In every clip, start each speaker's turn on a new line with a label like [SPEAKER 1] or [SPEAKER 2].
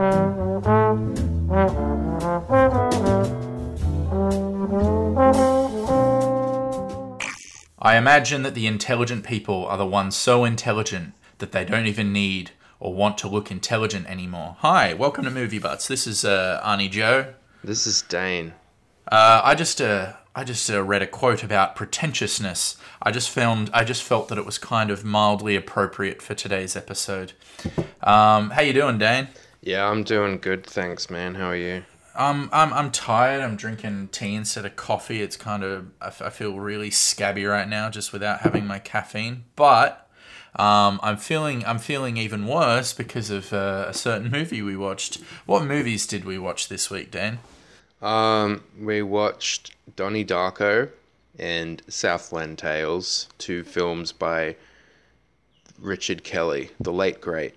[SPEAKER 1] I imagine that the intelligent people are the ones so intelligent that they don't even need or want to look intelligent anymore. Hi, welcome to Movie Butts. This is uh, Arnie Joe.
[SPEAKER 2] This is Dane.
[SPEAKER 1] Uh, I just uh, I just uh, read a quote about pretentiousness. I just found I just felt that it was kind of mildly appropriate for today's episode. Um, how you doing, Dane?
[SPEAKER 2] Yeah, I'm doing good, thanks, man. How are you?
[SPEAKER 1] Um, I'm I'm tired. I'm drinking tea instead of coffee. It's kind of I, f- I feel really scabby right now just without having my caffeine. But um, I'm feeling I'm feeling even worse because of uh, a certain movie we watched. What movies did we watch this week, Dan?
[SPEAKER 2] Um, we watched Donnie Darko and Southland Tales, two films by Richard Kelly, the late great.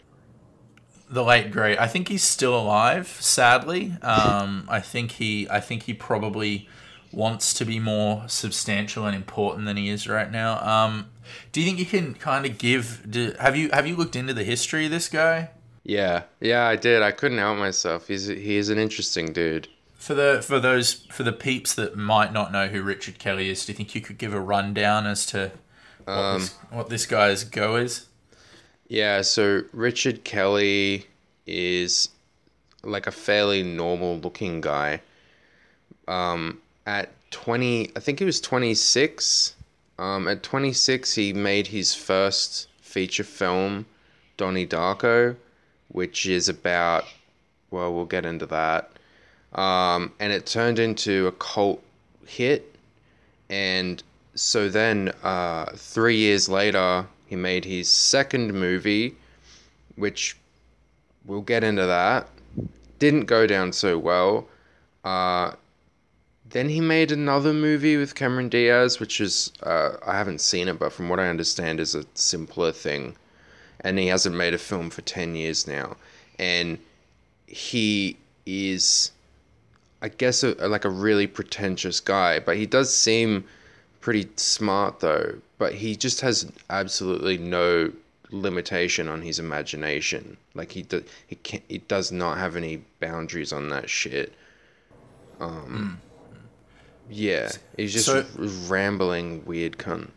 [SPEAKER 1] The late great. I think he's still alive. Sadly, um, I think he. I think he probably wants to be more substantial and important than he is right now. Um, do you think you can kind of give? Do, have you have you looked into the history of this guy?
[SPEAKER 2] Yeah, yeah, I did. I couldn't help myself. He's he is an interesting dude.
[SPEAKER 1] For the for those for the peeps that might not know who Richard Kelly is, do you think you could give a rundown as to what,
[SPEAKER 2] Um,
[SPEAKER 1] this, what this guy's go is?
[SPEAKER 2] Yeah, so Richard Kelly is like a fairly normal looking guy. Um, at 20, I think he was 26. Um, at 26, he made his first feature film, Donnie Darko, which is about, well, we'll get into that. Um, and it turned into a cult hit. And so then, uh, three years later, he made his second movie, which we'll get into that. Didn't go down so well. Uh, then he made another movie with Cameron Diaz, which is uh, I haven't seen it, but from what I understand, is a simpler thing. And he hasn't made a film for ten years now, and he is, I guess, a, like a really pretentious guy. But he does seem pretty smart though. But he just has absolutely no limitation on his imagination. Like he do, he can he does not have any boundaries on that shit. Um, yeah, he's just
[SPEAKER 1] So-
[SPEAKER 2] rambling weird cunt.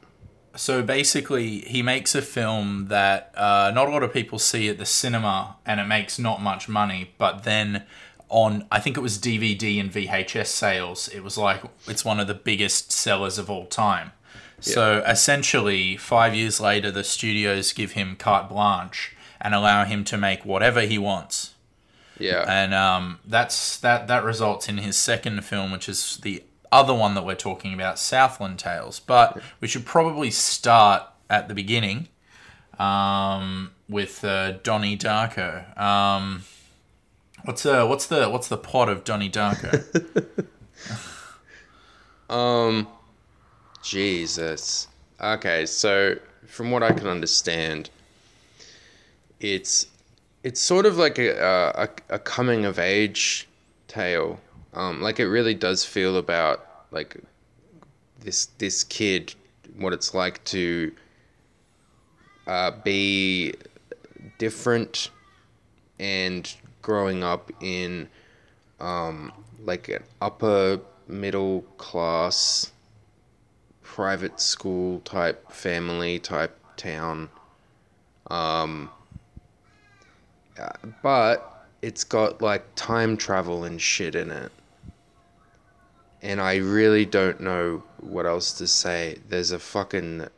[SPEAKER 1] So basically, he makes a film that uh, not a lot of people see at the cinema, and it makes not much money. But then, on I think it was DVD and VHS sales, it was like it's one of the biggest sellers of all time. So essentially, five years later, the studios give him carte blanche and allow him to make whatever he wants.
[SPEAKER 2] Yeah,
[SPEAKER 1] and um, that's that that results in his second film, which is the other one that we're talking about, Southland Tales. But we should probably start at the beginning um, with uh, Donnie Darko. Um, what's uh, what's the what's the plot of Donnie Darko?
[SPEAKER 2] Um, Jesus. Okay, so from what I can understand, it's it's sort of like a a, a coming of age tale. Um, like it really does feel about like this this kid, what it's like to uh, be different and growing up in um, like an upper middle class private school type family type town um uh, but it's got like time travel and shit in it. And i really don't know what else to say. There's a fucking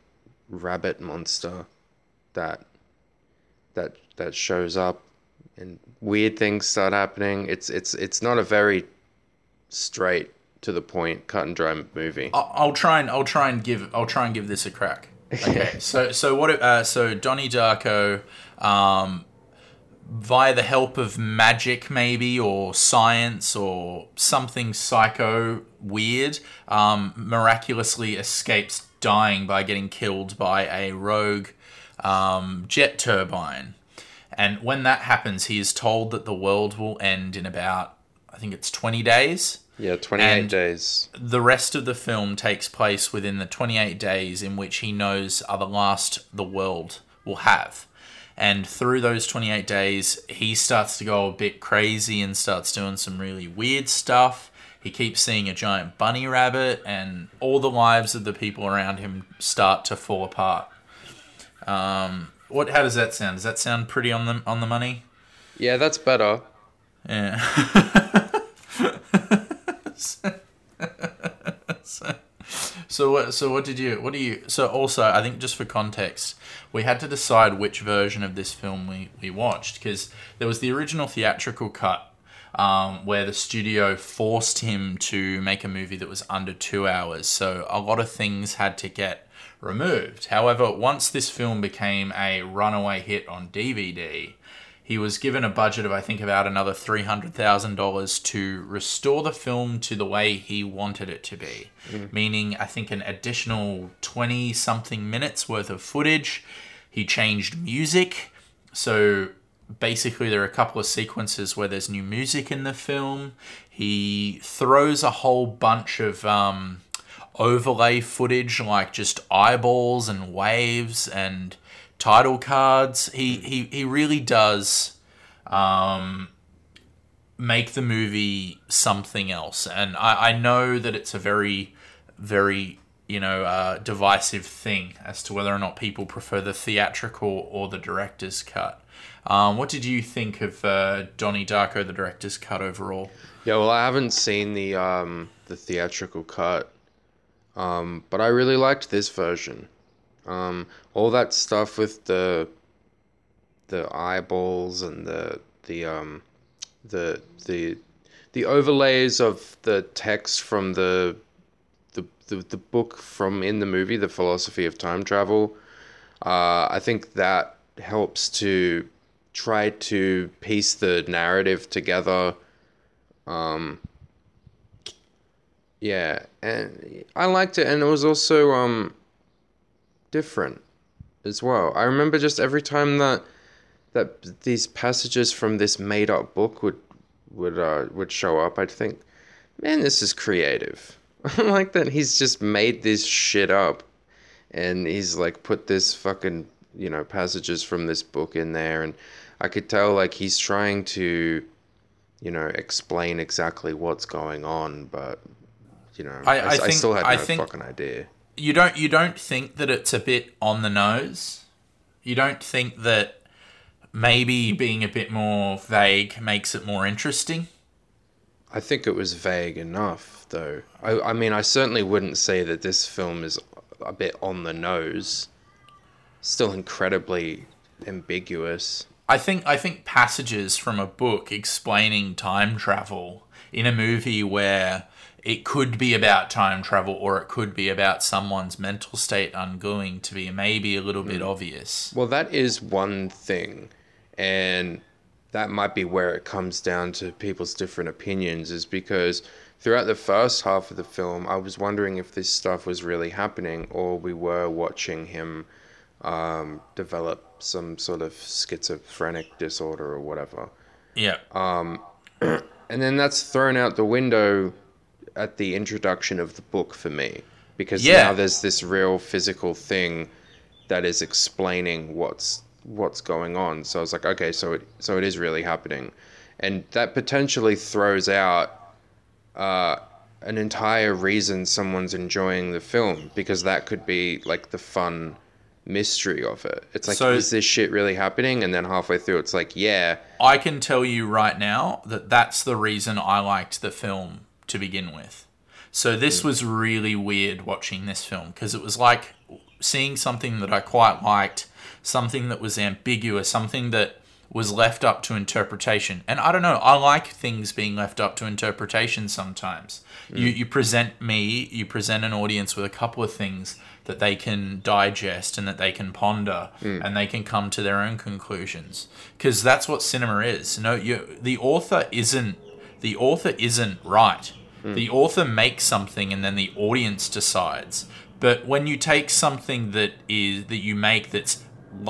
[SPEAKER 2] rabbit monster that that that shows up and weird things start happening it's it's it's not a very straight to the point cut and dry movie
[SPEAKER 1] I'll, I'll try and I'll try and give I'll try and give this a crack. Okay, so so what? Uh, so Donnie Darko, um, via the help of magic, maybe or science or something psycho weird, um, miraculously escapes dying by getting killed by a rogue um, jet turbine. And when that happens, he is told that the world will end in about I think it's twenty days
[SPEAKER 2] yeah 28
[SPEAKER 1] and-
[SPEAKER 2] days
[SPEAKER 1] the rest of the film takes place within the 28 days in which he knows are the last the world will have. And through those 28 days, he starts to go a bit crazy and starts doing some really weird stuff. He keeps seeing a giant bunny rabbit, and all the lives of the people around him start to fall apart. Um, what? How does that sound? Does that sound pretty on the on the money?
[SPEAKER 2] Yeah, that's better.
[SPEAKER 1] Yeah. so, so what? So what did you? What do you? So also, I think just for context, we had to decide which version of this film we we watched because there was the original theatrical cut, um, where the studio forced him to make a movie that was under two hours. So a lot of things had to get removed. However, once this film became a runaway hit on DVD, he was given a budget of I think about another three hundred thousand dollars to restore the film to the way he wanted it to be, meaning I think an additional twenty something minutes worth of footage. He changed music, so basically there are a couple of sequences where there's new music in the film. He throws a whole bunch of um, overlay footage like just eyeballs and waves and title cards. He he, he really does um, make the movie something else. And I, I know that it's a very very you know uh, divisive thing as to whether or not people prefer the theatrical or the director's cut. Um, what did you think of uh, Donnie Darko, the director's cut overall?
[SPEAKER 2] Yeah, well, I haven't seen the um the theatrical cut, um, but I really liked this version. Um, all that stuff with the the eyeballs and the the um the the the overlays of the text from the the the, the book from in the movie, The Philosophy of Time Travel. Uh, I think that helps to try to piece the narrative together. Um, yeah, and I liked it, and it was also um different as well. I remember just every time that that these passages from this made up book would would uh would show up, I'd think, man, this is creative. I like that he's just made this shit up, and he's like put this fucking you know passages from this book in there, and I could tell like he's trying to, you know, explain exactly what's going on, but you know,
[SPEAKER 1] I-
[SPEAKER 2] I,
[SPEAKER 1] I think-
[SPEAKER 2] still had
[SPEAKER 1] I think-
[SPEAKER 2] fucking idea.
[SPEAKER 1] you don't you don't think that it's a bit on the nose you don't think that maybe being a bit more vague makes it more interesting
[SPEAKER 2] I think it was vague enough, though. I, I mean, I certainly wouldn't say that this film is a bit on the nose. Still incredibly ambiguous.
[SPEAKER 1] i think i think passages from a book explaining time travel in a movie where it could be about time travel or it could be about someone's mental state ongoing to be maybe a little bit obvious.
[SPEAKER 2] Well, that is one thing, and that might be where it comes down to people's different opinions, is because throughout the first half of the film, I was wondering if this stuff was really happening or we were watching him um, develop some sort of schizophrenic disorder or whatever.
[SPEAKER 1] yeah.
[SPEAKER 2] Um, And then that's thrown out the window at the introduction of the book for me. Because
[SPEAKER 1] Yeah.
[SPEAKER 2] now there's this real physical thing that is explaining what's what's going on. So I was like, okay, so it so it is really happening. And that potentially throws out uh, an entire reason someone's enjoying the film because that could be like the fun mystery of it. It's like,
[SPEAKER 1] So-
[SPEAKER 2] is this shit really happening? And then halfway through, it's like, yeah,
[SPEAKER 1] I can tell you right now that that's the reason I liked the film to begin with. So this was really weird watching this film because it was like seeing something that I quite liked, something that was ambiguous, something that was left up to interpretation. And I don't know, I like things being left up to interpretation sometimes. Mm. You you present me, you present an audience with a couple of things that they can digest and that they can ponder mm. and they can come to their own conclusions because that's what cinema is. No, you the author isn't the author isn't right. The author makes something and then the audience decides. But when you take something that is that you make that's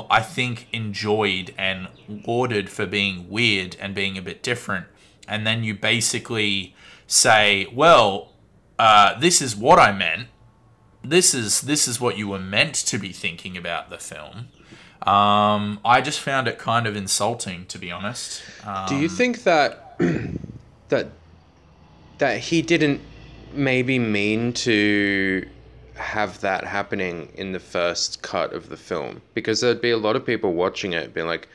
[SPEAKER 1] I think enjoyed and lauded for being weird and being a bit different, and then you basically say, "Well, uh, this is what I meant. This is this is what you were meant to be thinking about the film." Um, I just found it kind of insulting, to be honest. Um,
[SPEAKER 2] Do you think that that that he didn't maybe mean to have that happening in the first cut of the film? Because there'd be a lot of people watching it being like,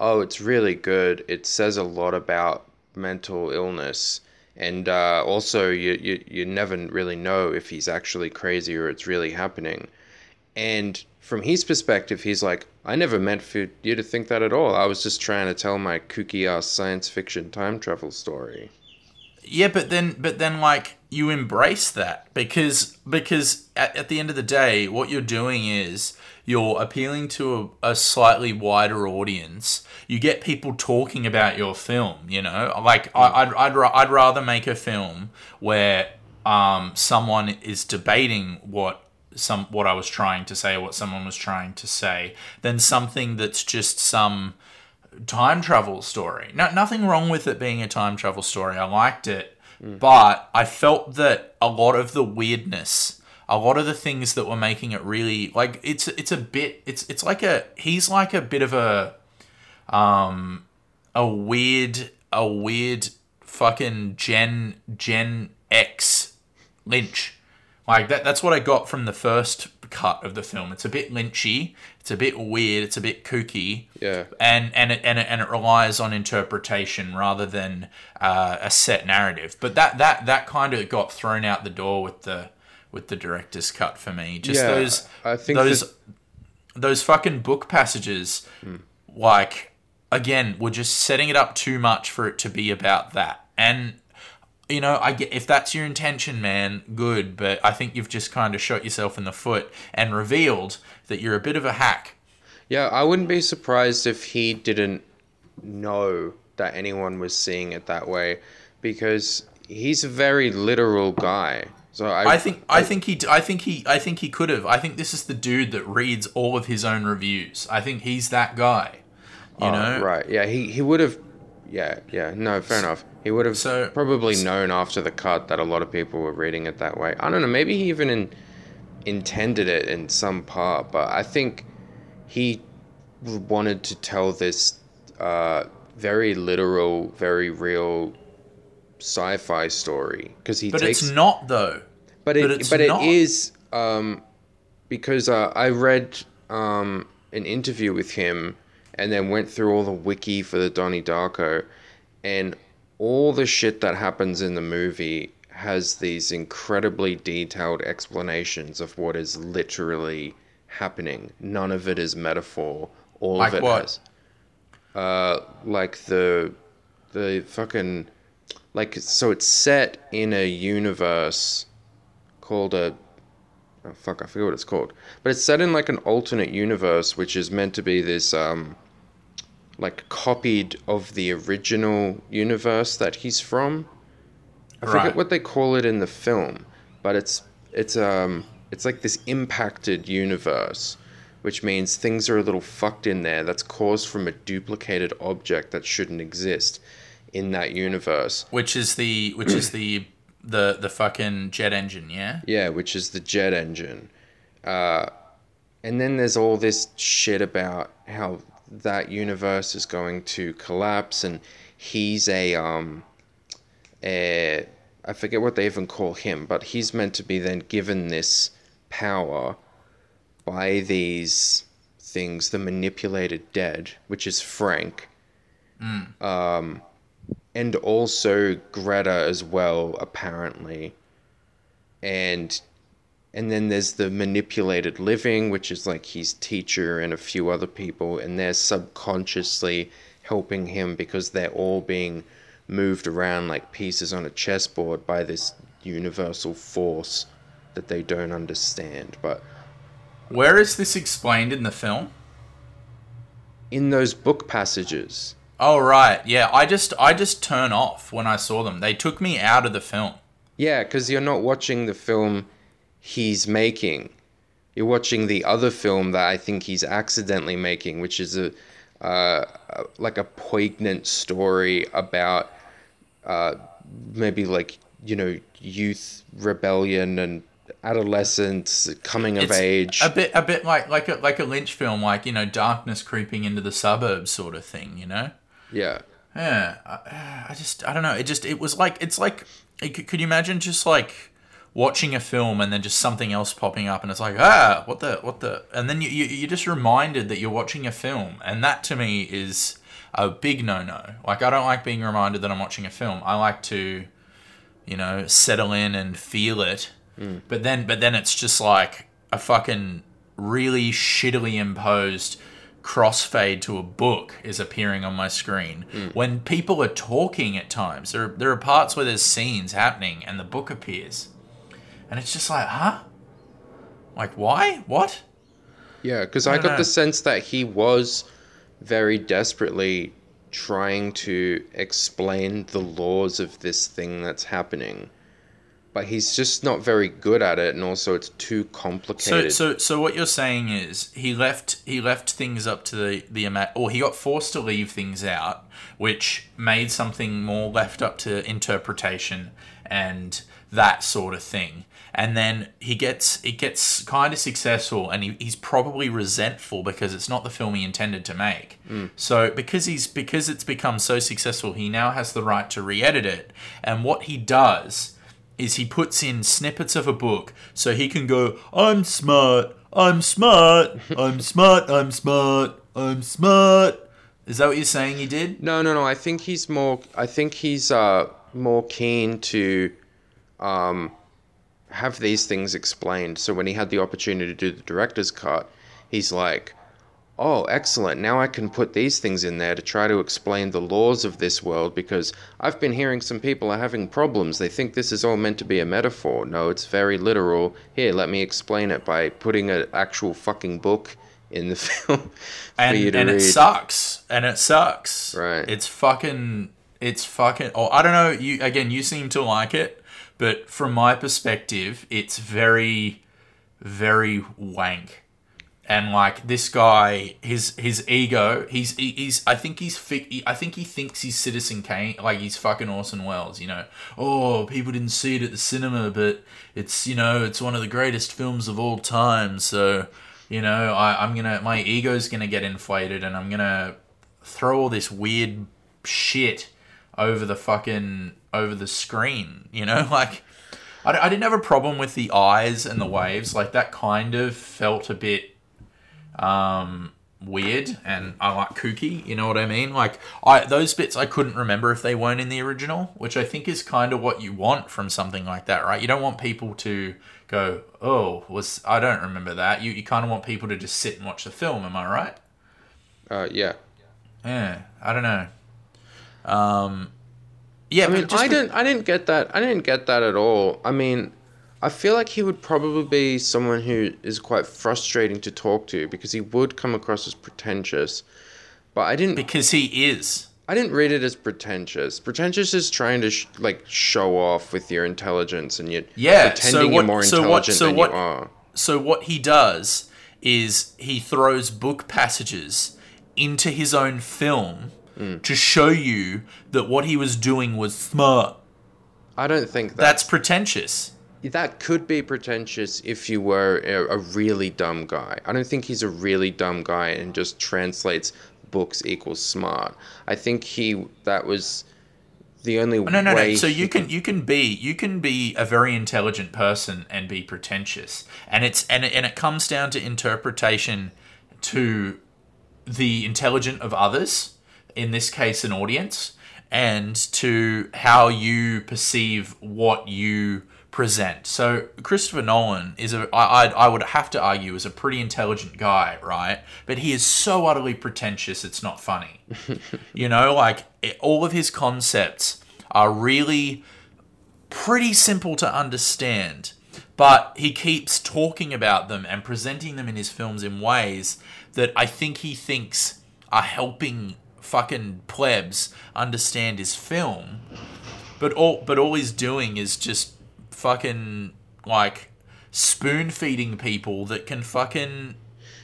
[SPEAKER 2] "Oh, it's really good. It says a lot about mental illness." And uh, also, you, you you never really know if he's actually crazy or it's really happening. And from his perspective, he's like, I never meant for you to think that at all. I was just trying to tell my kooky ass science fiction time travel story.
[SPEAKER 1] Yeah, but then, but then, like you embrace that because because at, at the end of the day, what you're doing is you're appealing to a, a slightly wider audience. You get people talking about your film. You know, like I, I'd, I'd I'd rather make a film where um someone is debating what some what I was trying to say or what someone was trying to say than something that's just some time travel story. No, nothing wrong with it being a time travel story. I liked it, but I felt that a lot of the weirdness, a lot of the things that were making it really like it's it's a bit it's it's like a he's like a bit of a um a weird a weird fucking Gen Gen X Lynch. Like that that's what I got from the first cut of the film. It's a bit lynchy, it's a bit weird, it's a bit kooky.
[SPEAKER 2] Yeah.
[SPEAKER 1] And and it and it, and it relies on interpretation rather than uh, a set narrative. But that that that kind of got thrown out the door with the with the director's cut for me. Just
[SPEAKER 2] Yeah,
[SPEAKER 1] those
[SPEAKER 2] I think
[SPEAKER 1] those
[SPEAKER 2] that-
[SPEAKER 1] those fucking book passages like again we're just setting it up too much for it to be about that and you know i get if that's your intention man good but i think you've just kind of shot yourself in the foot and revealed that you're a bit of a hack
[SPEAKER 2] Yeah, I wouldn't be surprised if he didn't know that anyone was seeing it that way because he's a very literal guy. So I,
[SPEAKER 1] i think i think he i think he i think he could have i think this is the dude that reads all of his own reviews i think he's that guy you
[SPEAKER 2] Oh,
[SPEAKER 1] know
[SPEAKER 2] right. Yeah, he, he would have. Yeah, yeah. No, fair enough. He would have
[SPEAKER 1] So-
[SPEAKER 2] probably known after the cut that a lot of people were reading it that way. I don't know. Maybe he even in, intended it in some part, but I think he wanted to tell this uh, very literal, very real sci-fi story because he
[SPEAKER 1] but
[SPEAKER 2] takes
[SPEAKER 1] it's not though
[SPEAKER 2] but it
[SPEAKER 1] But
[SPEAKER 2] but,
[SPEAKER 1] it's
[SPEAKER 2] it
[SPEAKER 1] not.
[SPEAKER 2] is um, because uh, I read um, an interview with him and then went through all the wiki for the Donnie Darko, and all the shit that happens in the movie has these incredibly detailed explanations of what is literally happening. None of it is metaphor. All
[SPEAKER 1] Like
[SPEAKER 2] of it
[SPEAKER 1] what?
[SPEAKER 2] has uh, like the the fucking like so it's set in a universe called a oh fuck I forget what it's called but it's set in like an alternate universe which is meant to be this um like copied of the original universe that he's from I forget what they call it in the film but it's it's um it's like this impacted universe which means things are a little fucked in there that's caused from a duplicated object that shouldn't exist in that universe.
[SPEAKER 1] which is the which is the the the fucking jet engine yeah
[SPEAKER 2] Yeah, which is the jet engine. Uh, and then there's all this shit about how that universe is going to collapse, and he's a um, a I forget what they even call him, but he's meant to be then given this power by these things, the manipulated dead, which is Frank. Um, and also Greta as well, apparently. And and then there's the manipulated living, which is like his teacher and a few other people, and they're subconsciously helping him because they're all being moved around like pieces on a chessboard by this universal force that they don't understand. But
[SPEAKER 1] Where is this explained in the film?
[SPEAKER 2] in those book passages,
[SPEAKER 1] Oh right, yeah. I just I just turn off when I saw them. They took me out of the film.
[SPEAKER 2] Yeah, because you're not watching the film he's making. You're watching the other film that I think he's accidentally making, which is a uh, uh, like a poignant story about uh, maybe like you know youth rebellion and adolescence, coming of
[SPEAKER 1] It's
[SPEAKER 2] age.
[SPEAKER 1] a bit a bit like like a like a Lynch film, like you know, darkness creeping into the suburbs, sort of thing. You know.
[SPEAKER 2] yeah.
[SPEAKER 1] Yeah, I, I just I don't know. It just it was like it's like could you imagine just like watching a film and then just something else popping up and it's like ah what the what the and then you you you're just reminded that you're watching a film and that to me is a big no no. Like I don't like being reminded that I'm watching a film. I like to you know settle in and feel it. But then but then it's just like a fucking really shittily imposed crossfade to a book is appearing on my screen. When people are talking at times, there there are parts where there's scenes happening and the book appears. And it's just like, huh? Like why? What?
[SPEAKER 2] Yeah, because I,
[SPEAKER 1] don't
[SPEAKER 2] got
[SPEAKER 1] know.
[SPEAKER 2] the sense that he was very desperately trying to explain the laws of this thing that's happening. But he's just not very good at it, and also it's too complicated.
[SPEAKER 1] so, so so what you're saying is he left he left things up to the the ama- or he got forced to leave things out, which made something more left up to interpretation and that sort of thing. And then he gets it gets kind of successful, and he, he's probably resentful because it's not the film he intended to make. So because he's because it's become so successful, he now has the right to re-edit it. And what he does is he puts in snippets of a book so he can go, I'm smart, I'm smart, I'm smart, I'm smart, I'm smart. Is that what you're saying he did?
[SPEAKER 2] No, no, no. I think he's more. I think he's uh more keen to, um, have these things explained. So when he had the opportunity to do the director's cut, he's like, "Oh, excellent! Now I can put these things in there to try to explain the laws of this world because I've been hearing some people are having problems. They think this is all meant to be a metaphor. No, it's very literal. Here, let me explain it by putting an actual fucking book." In the film for
[SPEAKER 1] And,
[SPEAKER 2] you to
[SPEAKER 1] and
[SPEAKER 2] read.
[SPEAKER 1] it sucks. And it sucks.
[SPEAKER 2] Right.
[SPEAKER 1] It's fucking. It's fucking. Oh, I don't know. You again. You seem to like it, but from my perspective, it's very, very wank. And like this guy, his his ego, he's he's. I think he's. fi- I think he thinks he's Citizen Kane, like he's fucking Orson Welles. You know, oh, people didn't see it at the cinema, but it's you know, it's one of the greatest films of all time. So, you know, I, I'm gonna my ego's gonna get inflated, and I'm gonna throw all this weird shit over the fucking over the screen. You know, like I, I didn't have a problem with the eyes and the waves. Like that kind of felt a bit um weird and I like kooky, you know what I mean? Like I those bits I couldn't remember if they weren't in the original, which I think is kind of what you want from something like that, right? You don't want people to go, "Oh, was I don't remember that." You you kind of want people to just sit and watch the film, am I right?
[SPEAKER 2] Uh, yeah.
[SPEAKER 1] Yeah, I don't know. Um yeah,
[SPEAKER 2] I mean, I didn't, I didn't get that. I didn't get that at all. I mean, I feel like he would probably be someone who is quite frustrating to talk to because he would come across as pretentious. But I didn't,
[SPEAKER 1] because he is.
[SPEAKER 2] I didn't read it as pretentious. Pretentious is trying to sh- like show off with your intelligence and you
[SPEAKER 1] Yeah,
[SPEAKER 2] pretending
[SPEAKER 1] so
[SPEAKER 2] you're
[SPEAKER 1] what-
[SPEAKER 2] more
[SPEAKER 1] so what-
[SPEAKER 2] intelligent
[SPEAKER 1] so
[SPEAKER 2] than
[SPEAKER 1] what-
[SPEAKER 2] you are.
[SPEAKER 1] So what he does is he throws book passages into his own film
[SPEAKER 2] Hmm.
[SPEAKER 1] to show you that what he was doing was smart.
[SPEAKER 2] I don't think that
[SPEAKER 1] That's pretentious.
[SPEAKER 2] that could be pretentious if you were a, a really dumb guy. I don't think he's a really dumb guy and just translates books equals smart. I think he that was the only
[SPEAKER 1] No, no,
[SPEAKER 2] way.
[SPEAKER 1] no. So you can you can be you can be a very intelligent person and be pretentious, and it's and and it comes down to interpretation to the intelligent of others, in this case, an audience, and to how you perceive what you present. So Christopher Nolan is a I I'd, I would have to argue is a pretty intelligent guy, right? But he is so utterly pretentious, it's not funny. you know, like it, all of his concepts are really pretty simple to understand, but he keeps talking about them and presenting them in his films in ways that I think he thinks are helping fucking plebs understand his film. But all but all he's doing is just fucking like spoon feeding people that can fucking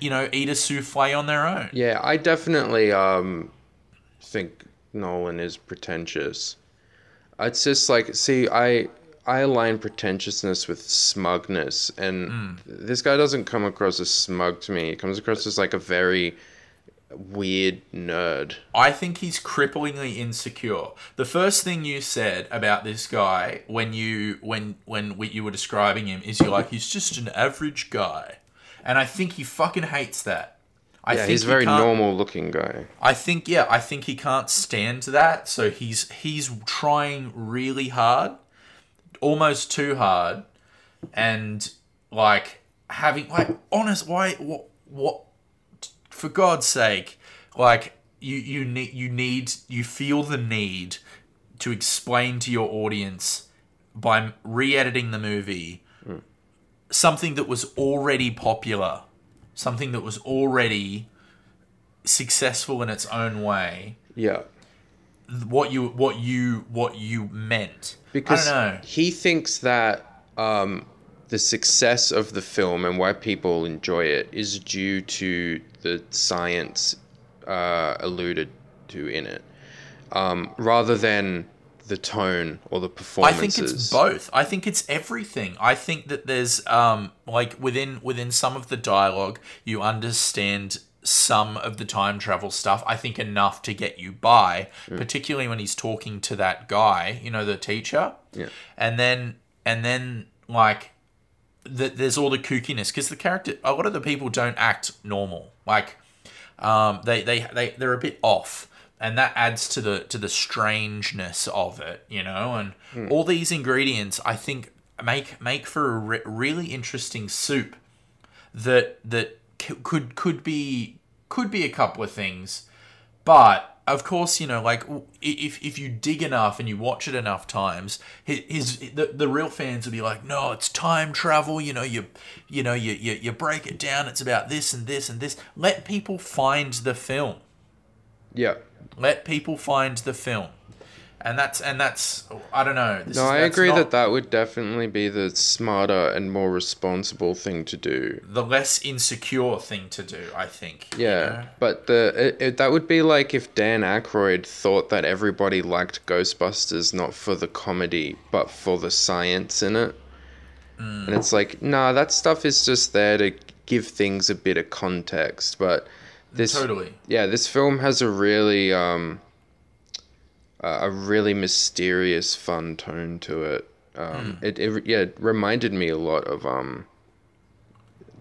[SPEAKER 1] you know eat a souffle on their own.
[SPEAKER 2] Yeah, I definitely um think Nolan is pretentious. It's just like see, I I align pretentiousness with smugness, and
[SPEAKER 1] Hmm.
[SPEAKER 2] this guy doesn't come across as smug to me. He comes across as like a very weird nerd.
[SPEAKER 1] I think he's cripplingly insecure. The first thing you said about this guy when you when when we, you were describing him is you're like he's just an average guy, and I think he fucking hates that. I
[SPEAKER 2] Yeah,
[SPEAKER 1] think
[SPEAKER 2] he's a very
[SPEAKER 1] can't-
[SPEAKER 2] normal looking guy.
[SPEAKER 1] I think yeah, I think he can't stand that, so he's he's trying really hard, almost too hard, and like having like honest why what what for God's sake, like you you need you need you feel the need to explain to your audience by re-editing the movie something that was already popular, something that was already successful in its own way.
[SPEAKER 2] Yeah,
[SPEAKER 1] What you what you what you meant.
[SPEAKER 2] because
[SPEAKER 1] I don't know.
[SPEAKER 2] he thinks that um, the success of the film and why people enjoy it is due to the science uh, alluded to in it, um, rather than the tone or the performance.
[SPEAKER 1] I
[SPEAKER 2] performances.
[SPEAKER 1] think it's both. I think it's everything. I think that there's um like within within some of the dialogue you understand some of the time travel stuff. I think enough to get you by, particularly when he's talking to that guy, you know, the teacher.
[SPEAKER 2] Yeah.
[SPEAKER 1] And then and then like the, there's all the kookiness because the character a lot of the people don't act normal. Like um, they, they they they're a bit off and that adds to the to the strangeness of it you know and all these ingredients i think make make for a re- really interesting soup that that c- could could be could be a couple of things but of course you know like if if you dig enough and you watch it enough times his, his the, the real fans will be like no it's time travel you know you you know you, you you break it down it's about this and this and this. Let people find the film.
[SPEAKER 2] Yeah.
[SPEAKER 1] let people find the film and that's and that's i don't know this
[SPEAKER 2] No,
[SPEAKER 1] is-
[SPEAKER 2] I agree
[SPEAKER 1] not
[SPEAKER 2] that that would definitely be the smarter and more responsible thing to do.
[SPEAKER 1] the less insecure thing to do i think you
[SPEAKER 2] Yeah,
[SPEAKER 1] know?
[SPEAKER 2] but the it, it, that would be like if Dan Aykroyd thought that everybody liked Ghostbusters not for the comedy but for the science in it,
[SPEAKER 1] Mm.
[SPEAKER 2] and it's like, nah, that stuff is just there to give things a bit of context. But this,
[SPEAKER 1] totally
[SPEAKER 2] yeah, this film has a really um, a a really mysterious, fun tone to it. Um,
[SPEAKER 1] Hmm.
[SPEAKER 2] it, it yeah, it reminded me a lot of um,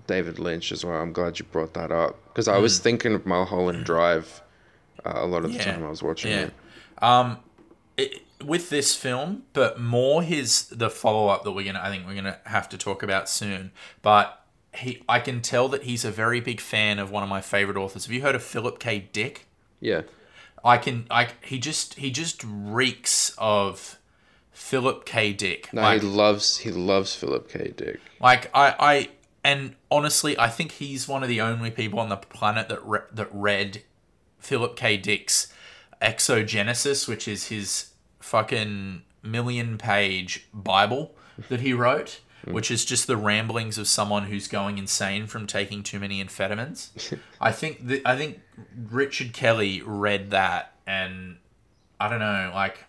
[SPEAKER 2] David Lynch as well. I'm glad you brought that up because I was thinking of Mulholland Drive uh, a lot of the
[SPEAKER 1] Hmm. Yeah.
[SPEAKER 2] time I was watching
[SPEAKER 1] Yeah.
[SPEAKER 2] it.
[SPEAKER 1] Um, it, with this film, but more his the follow up that we're gonna I think we're gonna have to talk about soon. But he, I can tell that he's a very big fan of one of my favorite authors. Have you heard of Philip K. Dick?
[SPEAKER 2] Yeah,
[SPEAKER 1] I can I he just he just reeks of Philip K. Dick.
[SPEAKER 2] no,
[SPEAKER 1] like,
[SPEAKER 2] he loves he loves Philip K. Dick.
[SPEAKER 1] like I I and honestly, I think he's one of the only people on the planet that re- that read Philip K. Dick's Exogenesis, which is his fucking million page Bible that he wrote, Mm. which is just the ramblings of someone who's going insane from taking too many amphetamines. I think that I think Richard Kelly read that and I don't know, like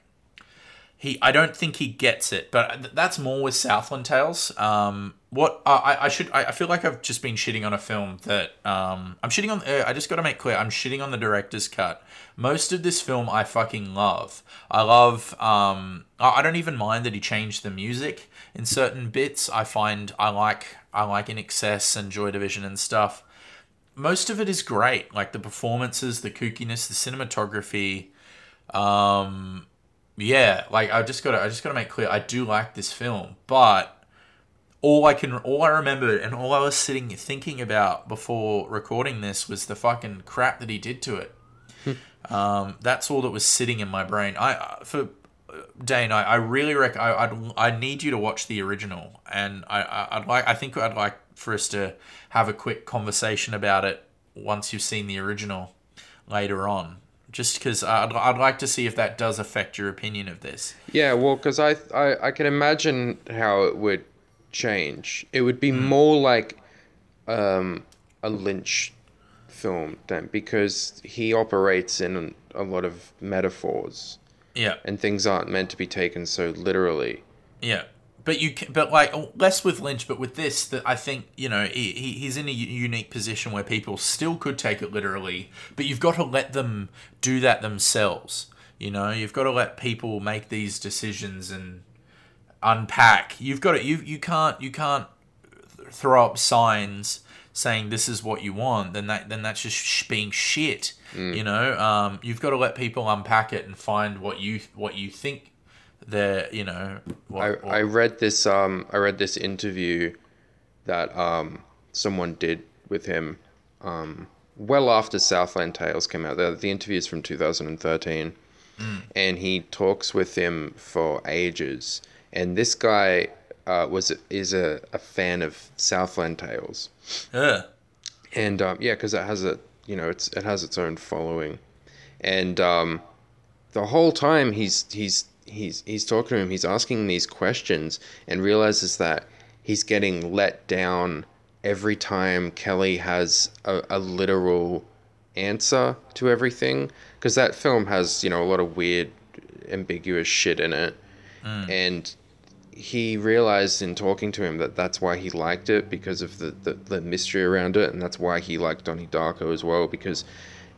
[SPEAKER 1] he I don't think he gets it, but that's more with Southland Tales. Um, what I I should I, I feel like I've just been shitting on a film that um I'm shitting on. Uh, I just got to make clear I'm shitting on the director's cut. Most of this film I fucking love. I love. Um, I I don't even mind that he changed the music in certain bits. I find I like I like INXS and Joy Division and stuff. Most of it is great, like the performances, the kookiness, the cinematography. Um, yeah, like I just gotta I just gotta make clear I do like this film, but all I can all I remember and all I was sitting thinking about before recording this was the fucking crap that he did to it. um, that's all that was sitting in my brain. I uh, for uh, Dane, I, I really rec I I'd, I need you to watch the original, and I, I I'd like I think I'd like for us to have a quick conversation about it once you've seen the original later on. Just because I'd, I'd like to see if that does affect your opinion of this.
[SPEAKER 2] Yeah, well, because I, I I can imagine how it would change. It would be
[SPEAKER 1] Hmm.
[SPEAKER 2] more like um, a Lynch film then, because he operates in a lot of metaphors,
[SPEAKER 1] Yeah,
[SPEAKER 2] and things aren't meant to be taken so literally.
[SPEAKER 1] yeah. But you but like less with Lynch, but with this, that I think you know he, he- he's in a unique position where people still could take it literally, but you've got to let them do that themselves. You know, you've got to let people make these decisions and unpack. You've got to you you can't you can't throw up signs saying this is what you want. Then that then that's just sh- being shit. You know, um, you've got to let people unpack it and find what you what you think they're you know. What,
[SPEAKER 2] I, I read this um I read this interview that um someone did with him um well after Southland Tales came out. The, the interview is from 2013, and he talks with him for ages. And this guy uh, was is a, a fan of Southland Tales,
[SPEAKER 1] yeah.
[SPEAKER 2] and um, yeah, because it has a you know it's it has its own following, and um, the whole time he's he's he's he's talking to him, he's asking these questions, and realizes that he's getting let down every time Kelly has a, a literal answer to everything, because that film has you know a lot of weird, ambiguous shit in it, mm. and he realized in talking to him that that's why he liked it because of the, the, the mystery around it and that's why he liked Donnie Darko as well because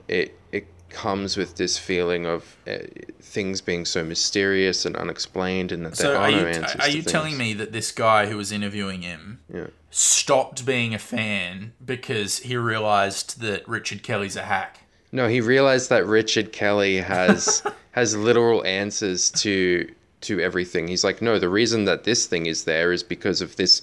[SPEAKER 2] it it comes with this feeling of uh, things being so mysterious and unexplained and that there
[SPEAKER 1] So
[SPEAKER 2] are
[SPEAKER 1] are
[SPEAKER 2] no
[SPEAKER 1] you
[SPEAKER 2] answers
[SPEAKER 1] are you telling me that this guy who was interviewing him
[SPEAKER 2] Yeah.
[SPEAKER 1] stopped being a fan because he realized that Richard Kelly's a hack?
[SPEAKER 2] No, he realized that Richard Kelly has has literal answers to to everything. He's like, no, the reason that this thing is there is because of this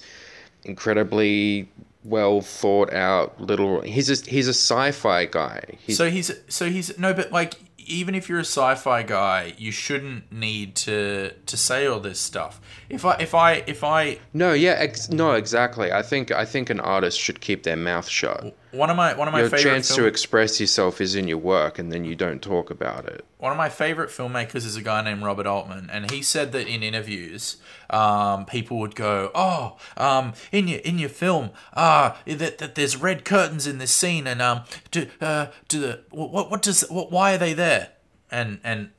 [SPEAKER 2] incredibly well thought out little. He's a, he's a sci-fi guy. He's,
[SPEAKER 1] So he's so he's no, but like even if you're a sci-fi guy, you shouldn't need to to say all this stuff. If I if I if I
[SPEAKER 2] no, yeah, ex- no, exactly. I think I think an artist should keep their mouth shut.
[SPEAKER 1] One of my one of my
[SPEAKER 2] Your
[SPEAKER 1] favorite
[SPEAKER 2] chance
[SPEAKER 1] film-
[SPEAKER 2] to express yourself is in your work, and then you don't talk about it.
[SPEAKER 1] one of my favorite filmmakers is a guy named Robert Altman, and he said that in interviews, um, people would go, "Oh, um, in your in your film, ah, that, that there's red curtains in this scene, and um, do uh, do the what what does what why are they there?" And and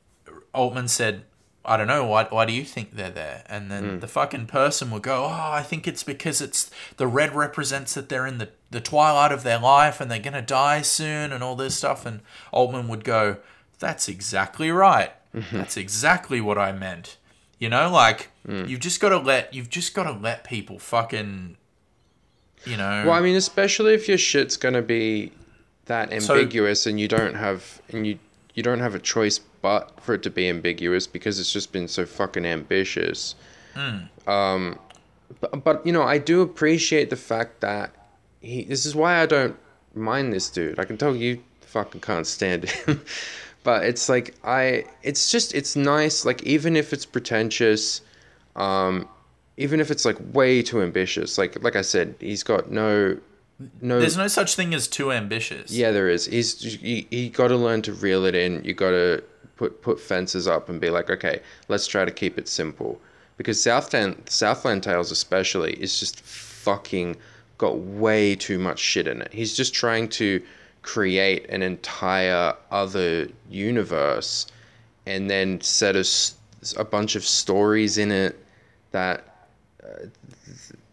[SPEAKER 1] Altman said, "I don't know. Why why do you think they're there?" And then hmm. the fucking person would go, "Oh, I think it's because it's the red represents that they're in the the twilight of their life and they're gonna die soon and all this stuff." And Altman would go, "That's exactly right. That's exactly what I meant." You know, like hmm. you've just got to let you've just got to let people fucking, you know.
[SPEAKER 2] Well, I mean, especially if your shit's gonna be that
[SPEAKER 1] So-
[SPEAKER 2] ambiguous and you don't have and you you don't have a choice but for it to be ambiguous because it's just been so fucking ambitious. Um, but, but you know, I do appreciate the fact that he. This is why I don't mind this dude. I can tell you fucking can't stand him. but it's like I. It's just it's nice. Like even if it's pretentious. Um, even if it's like way too ambitious, like like I said, he's got no, no.
[SPEAKER 1] There's no such thing as too ambitious.
[SPEAKER 2] yeah, there is. He's you, he got to learn to reel it in. You got to put put fences up and be like, okay, let's try to keep it simple. Because Southland Southland Tales especially is just fucking got way too much shit in it. He's just trying to create an entire other universe and then set a, a bunch of stories in it that uh,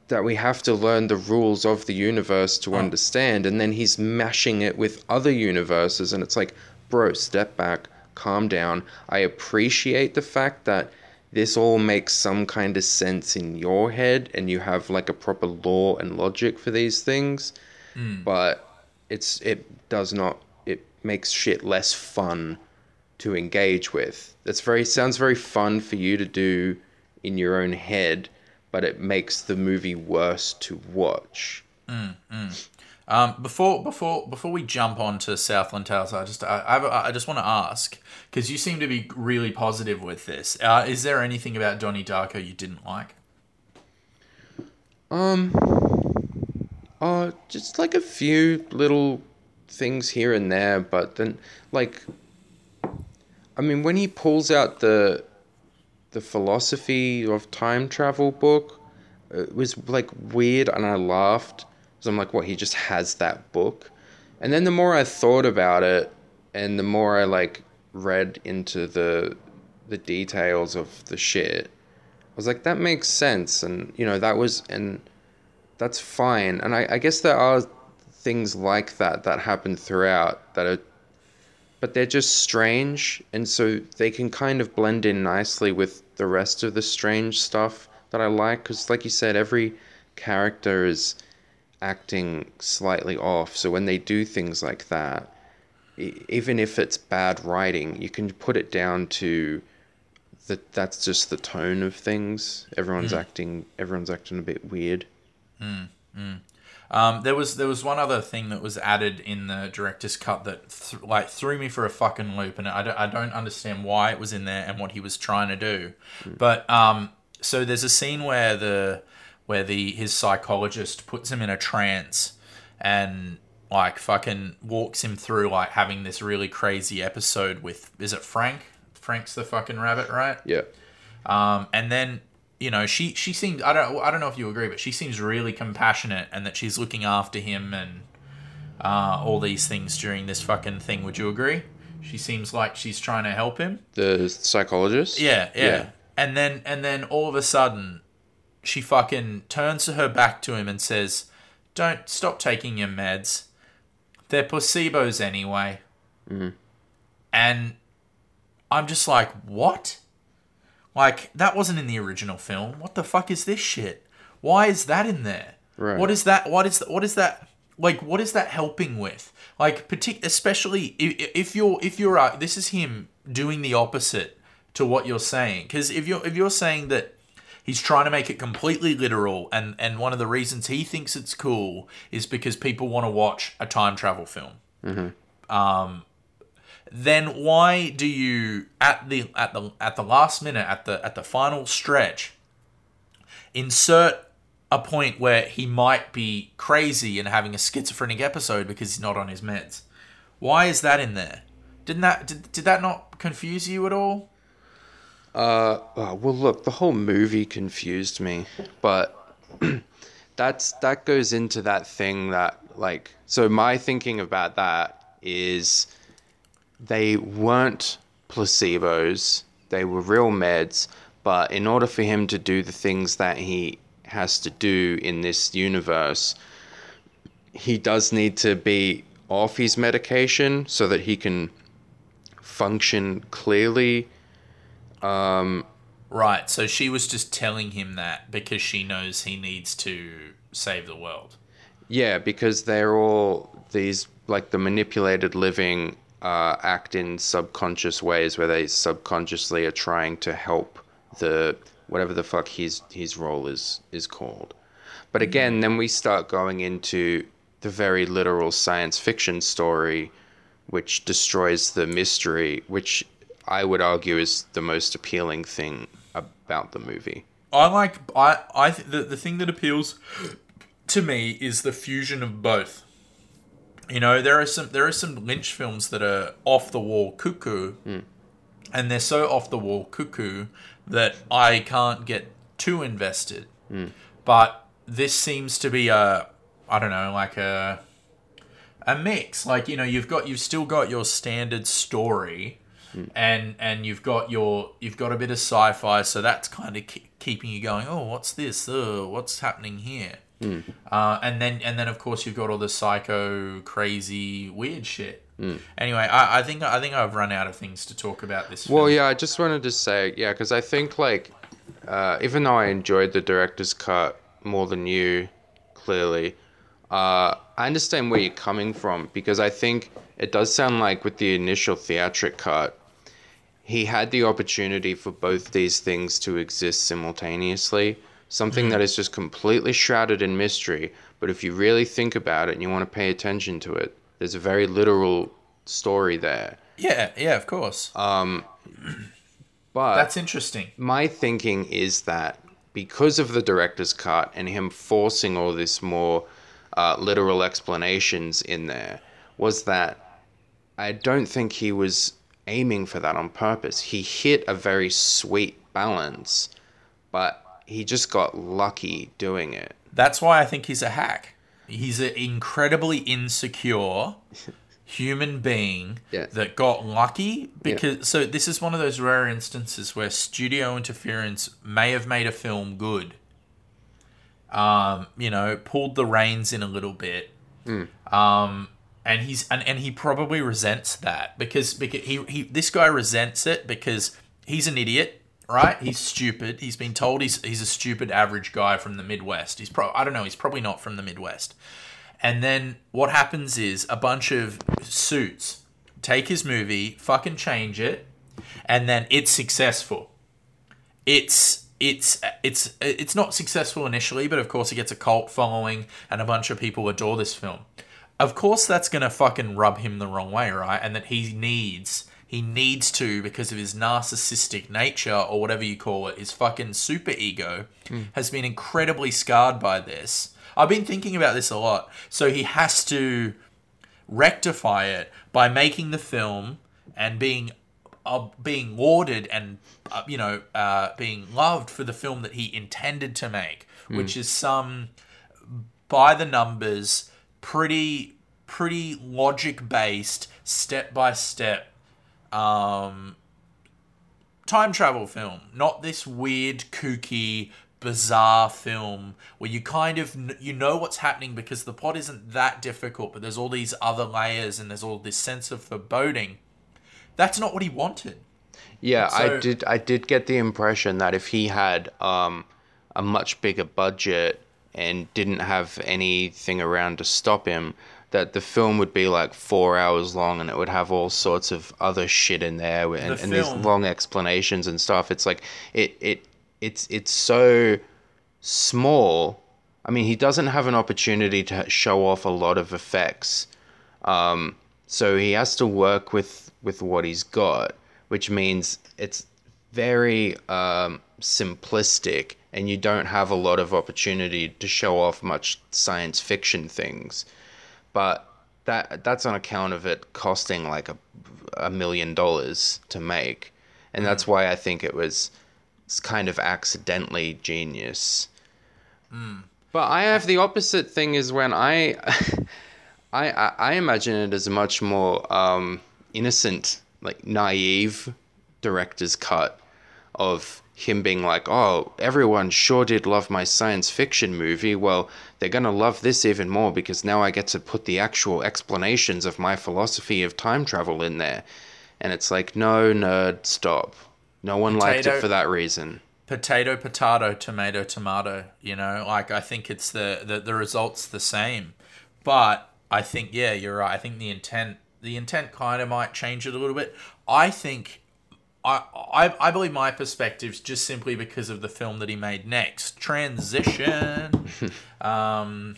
[SPEAKER 2] that we have to learn the rules of the universe to oh. understand and then he's mashing it with other universes and it's like bro step back calm down i appreciate the fact that this all makes some kind of sense in your head and you have like a proper law and logic for these things hmm. but it's it does not it makes shit less fun to engage with. That's very sounds very fun for you to do in your own head, but it makes the movie worse to watch. Hmm, hmm.
[SPEAKER 1] Um, before before before we jump on to Southland Tales, I just I I, I just want to ask because you seem to be really positive with this. Uh, is there anything about Donnie Darko you didn't like?
[SPEAKER 2] Um uh just like a few little things here and there, but then like I mean when he pulls out the the philosophy of time travel book, it was like weird and I laughed. So I'm like, what, he just has that book? And then the more I thought about it and the more I like read into the the details of the shit, I was like, that makes sense, and you know that was and that's fine. And I, I guess there are things like that that happen throughout that are, but they're just strange, and so they can kind of blend in nicely with the rest of the strange stuff that I like. Because, like you said, every character is acting slightly off. So when they do things like that, even if it's bad writing, you can put it down to that that's just the tone of things. Everyone's acting everyone's acting a bit weird.
[SPEAKER 1] Um, there was there was one other thing that was added in the director's cut that th- like threw me for a fucking loop, and I don't, I don't understand why it was in there and what he was trying to do. But um, so there's a scene where the where the his psychologist puts him in a trance and like fucking walks him through like having this really crazy episode with is it Frank? Frank's the fucking rabbit, right?
[SPEAKER 2] Yeah.
[SPEAKER 1] Um, and then you know she she seems I don't I don't know if you agree, but she seems really compassionate and that she's looking after him and uh, all these things during this fucking thing. Would you agree? She seems like she's trying to help him.
[SPEAKER 2] The psychologist?
[SPEAKER 1] Yeah, yeah.
[SPEAKER 2] Yeah.
[SPEAKER 1] And then and then all of a sudden, she fucking turns her back to him and says, "Don't stop taking your meds. They're placebos anyway." And I'm just like, what? Like that wasn't in the original film. What the fuck is this shit? Why is that in there?
[SPEAKER 2] Right.
[SPEAKER 1] What is that? What is what is that? Like what is that helping with? Like partic- especially if, if you're if you're uh, this is him doing the opposite to what you're saying. Because if you're if you're saying that he's trying to make it completely literal, and and one of the reasons he thinks it's cool is because people want to watch a time travel film mm-hmm. um, then why do you at the at the at the last minute at the at the final stretch insert a point where he might be crazy and having a schizophrenic episode because he's not on his meds? Why is that in there? Didn't that did, did that not confuse you at all?
[SPEAKER 2] Uh, oh, well, look, the whole movie confused me, but that's that goes into that thing that like. So my thinking about that is they weren't placebos; they were real meds. But in order for him to do the things that he has to do in this universe, he does need to be off his medication so that he can function clearly
[SPEAKER 1] Right. So she was just telling him that because she knows he needs to save the world.
[SPEAKER 2] Yeah, because they're all these like the manipulated living uh, act in subconscious ways where they subconsciously are trying to help the whatever the fuck his his role is is called. But again, then we start going into the very literal science fiction story, which destroys the mystery, which I would argue is the most appealing thing about the movie.
[SPEAKER 1] I like I I th- the the thing that appeals to me is the fusion of both. You know, there are some there are some Lynch films that are off the wall cuckoo, hmm. and they're so off the wall cuckoo that I can't get too invested. Hmm. But this seems to be a I don't know like a a mix. Like you know, you've got you've still got your standard story, and and you've got your you've got a bit of sci-fi, so that's kind of ke- keeping you going. Oh, what's this? Oh, what's happening here? Uh, and then and then of course you've got all the psycho, crazy, weird shit. Anyway, I, I think I think I've run out of things to talk about this.
[SPEAKER 2] Well,
[SPEAKER 1] film.
[SPEAKER 2] yeah, I just wanted to say, yeah, because I think like, uh, even though I enjoyed the director's cut more than you, clearly, uh, I understand where you're coming from because I think it does sound like with the initial theatric cut, he had the opportunity for both these things to exist simultaneously. Something that is just completely shrouded in mystery, but if you really think about it and you want to pay attention to it, there's a very literal story there.
[SPEAKER 1] yeah, yeah, of course.
[SPEAKER 2] Um, But
[SPEAKER 1] that's interesting.
[SPEAKER 2] my thinking is that because of the director's cut and him forcing all this more uh, literal explanations in there, was that I don't think he was aiming for that on purpose. He hit a very sweet balance, but he just got lucky doing it.
[SPEAKER 1] That's why I think he's a hack. He's an incredibly insecure human being
[SPEAKER 2] Yeah.
[SPEAKER 1] that got lucky because so this is one of those rare instances where studio interference may have made a film good. Um, you know, pulled the reins in a little bit. Um, and he's and, and he probably resents that because because he, he this guy resents it because he's an idiot, right? He's stupid. He's been told he's he's a stupid average guy from the Midwest. He's pro I don't know, he's probably not from the Midwest. And then what happens is a bunch of suits take his movie, fucking change it, and then it's successful. It's it's it's it's not successful initially, but of course it gets a cult following and a bunch of people adore this film. Of course that's gonna fucking rub him the wrong way, right? And that he needs he needs to because of his narcissistic nature or whatever you call it, his fucking super ego has been incredibly scarred by this. I've been thinking about this a lot. So he has to rectify it by making the film and being uh, being lauded and uh, you know uh, being loved for the film that he intended to make, which is some by the numbers, pretty pretty logic based, step by step um, time travel film, not this weird, kooky, bizarre film where you kind of you know what's happening because the plot isn't that difficult, but there's all these other layers and there's all this sense of foreboding. That's not what he wanted.
[SPEAKER 2] Yeah, I did. I did get the impression that if he had um, a much bigger budget and didn't have anything around to stop him, that the film would be like four hours long and it would have all sorts of other shit in there and,
[SPEAKER 1] The
[SPEAKER 2] and these long explanations and stuff. It's like it it it's it's so small. I mean, he doesn't have an opportunity to show off a lot of effects. Um, so he has to work with with what he's got, which means it's very um, simplistic, and you don't have a lot of opportunity to show off much science fiction things. But that that's on account of it costing like a a million dollars to make, and that's why I think it was kind of accidentally genius. But I have the opposite thing is when I, I, I, I imagine it as a much more um, innocent, like naive director's cut of him being like, oh, everyone sure did love my science fiction movie. Well, they're going to love this even more because now I get to put the actual explanations of my philosophy of time travel in there. And it's like, no, nerd, stop. No one liked it for that reason.
[SPEAKER 1] potato potato tomato tomato you know like i think it's the, the the results the same but i think yeah you're right i think the intent the intent kind of might change it a little bit i think I, I, I believe my perspective's just simply because of the film that he made next transition um